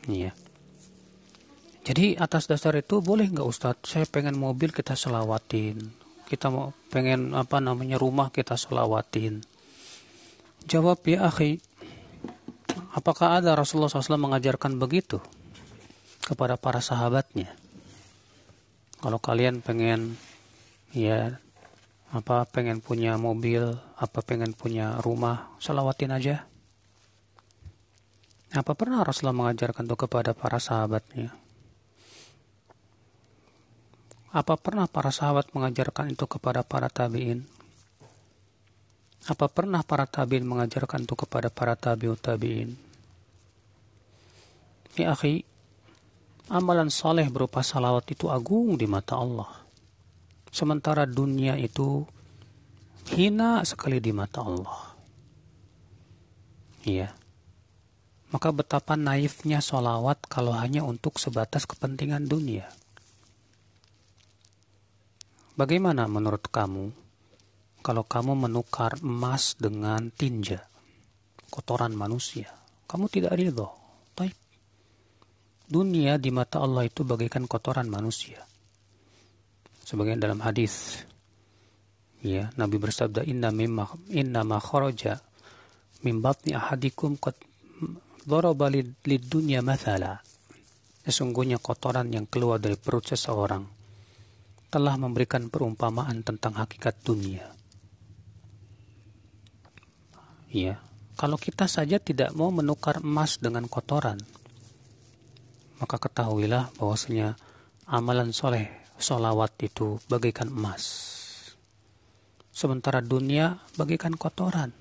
Iya. Jadi atas dasar itu boleh nggak Ustadz? Saya pengen mobil kita selawatin. Kita mau pengen apa namanya rumah kita selawatin. Jawab ya akhi. Apakah ada Rasulullah SAW mengajarkan begitu kepada para sahabatnya? Kalau kalian pengen ya apa pengen punya mobil, apa pengen punya rumah, selawatin aja. Apa pernah Rasulullah mengajarkan itu kepada para sahabatnya? Apa pernah para sahabat mengajarkan itu kepada para tabi'in? Apa pernah para tabi'in mengajarkan itu kepada para tabi'ut tabi'in? Ya akhi, amalan saleh berupa salawat itu agung di mata Allah. Sementara dunia itu hina sekali di mata Allah. Iya. Maka betapa naifnya solawat kalau hanya untuk sebatas kepentingan dunia. Bagaimana menurut kamu kalau kamu menukar emas dengan tinja, kotoran manusia? Kamu tidak ridho. Taib. Dunia di mata Allah itu bagaikan kotoran manusia. Sebagian dalam hadis, ya Nabi bersabda inna mimma inna ma kharaja min batni ahadikum qad daraba lid dunya mathala. Sesungguhnya kotoran yang keluar dari perut seseorang telah memberikan perumpamaan tentang hakikat dunia. Ya, kalau kita saja tidak mau menukar emas dengan kotoran, maka ketahuilah bahwasanya amalan soleh, solawat itu bagaikan emas. Sementara dunia bagaikan kotoran.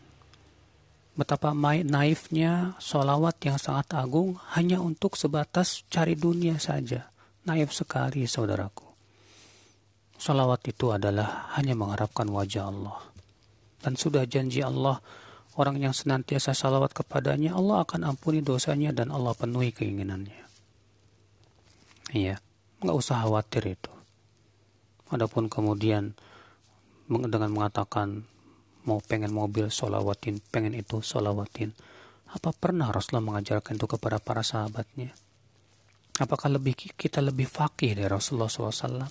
Betapa naifnya solawat yang sangat agung hanya untuk sebatas cari dunia saja. Naif sekali saudaraku. Salawat itu adalah hanya mengharapkan wajah Allah. Dan sudah janji Allah, orang yang senantiasa salawat kepadanya, Allah akan ampuni dosanya dan Allah penuhi keinginannya. Iya, nggak usah khawatir itu. Adapun kemudian dengan mengatakan mau pengen mobil solawatin, pengen itu solawatin. Apa pernah Rasulullah mengajarkan itu kepada para sahabatnya? Apakah lebih kita lebih fakih dari Rasulullah SAW?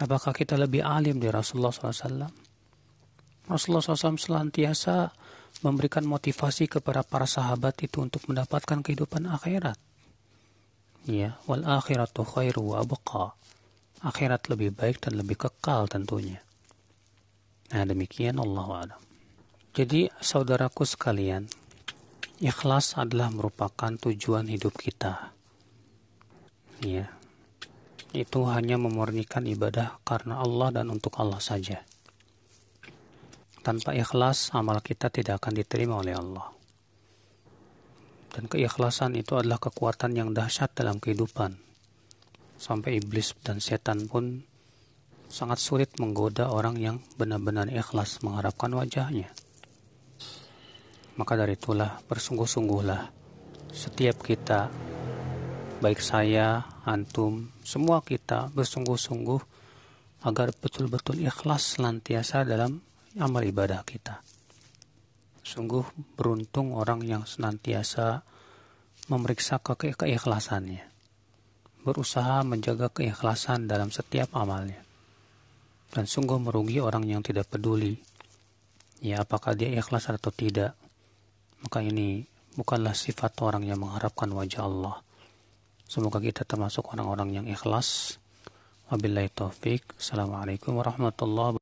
Apakah kita lebih alim dari Rasulullah SAW? Rasulullah SAW selantiasa memberikan motivasi kepada para sahabat itu untuk mendapatkan kehidupan akhirat. Ya, wal akhiratu khairu wa abqa. Akhirat lebih baik dan lebih kekal tentunya. Nah, demikian Allah alam. Jadi, saudaraku sekalian, ikhlas adalah merupakan tujuan hidup kita. Ya, itu hanya memurnikan ibadah karena Allah dan untuk Allah saja. Tanpa ikhlas, amal kita tidak akan diterima oleh Allah. Dan keikhlasan itu adalah kekuatan yang dahsyat dalam kehidupan. Sampai iblis dan setan pun sangat sulit menggoda orang yang benar-benar ikhlas mengharapkan wajahnya. Maka dari itulah bersungguh-sungguhlah setiap kita baik saya, antum, semua kita bersungguh-sungguh agar betul-betul ikhlas senantiasa dalam amal ibadah kita. Sungguh beruntung orang yang senantiasa memeriksa ke keikhlasannya. Berusaha menjaga keikhlasan dalam setiap amalnya. Dan sungguh merugi orang yang tidak peduli. Ya apakah dia ikhlas atau tidak. Maka ini bukanlah sifat orang yang mengharapkan wajah Allah Semoga kita termasuk orang-orang yang ikhlas. Wabillahi taufik. Assalamualaikum warahmatullahi wabarakatuh.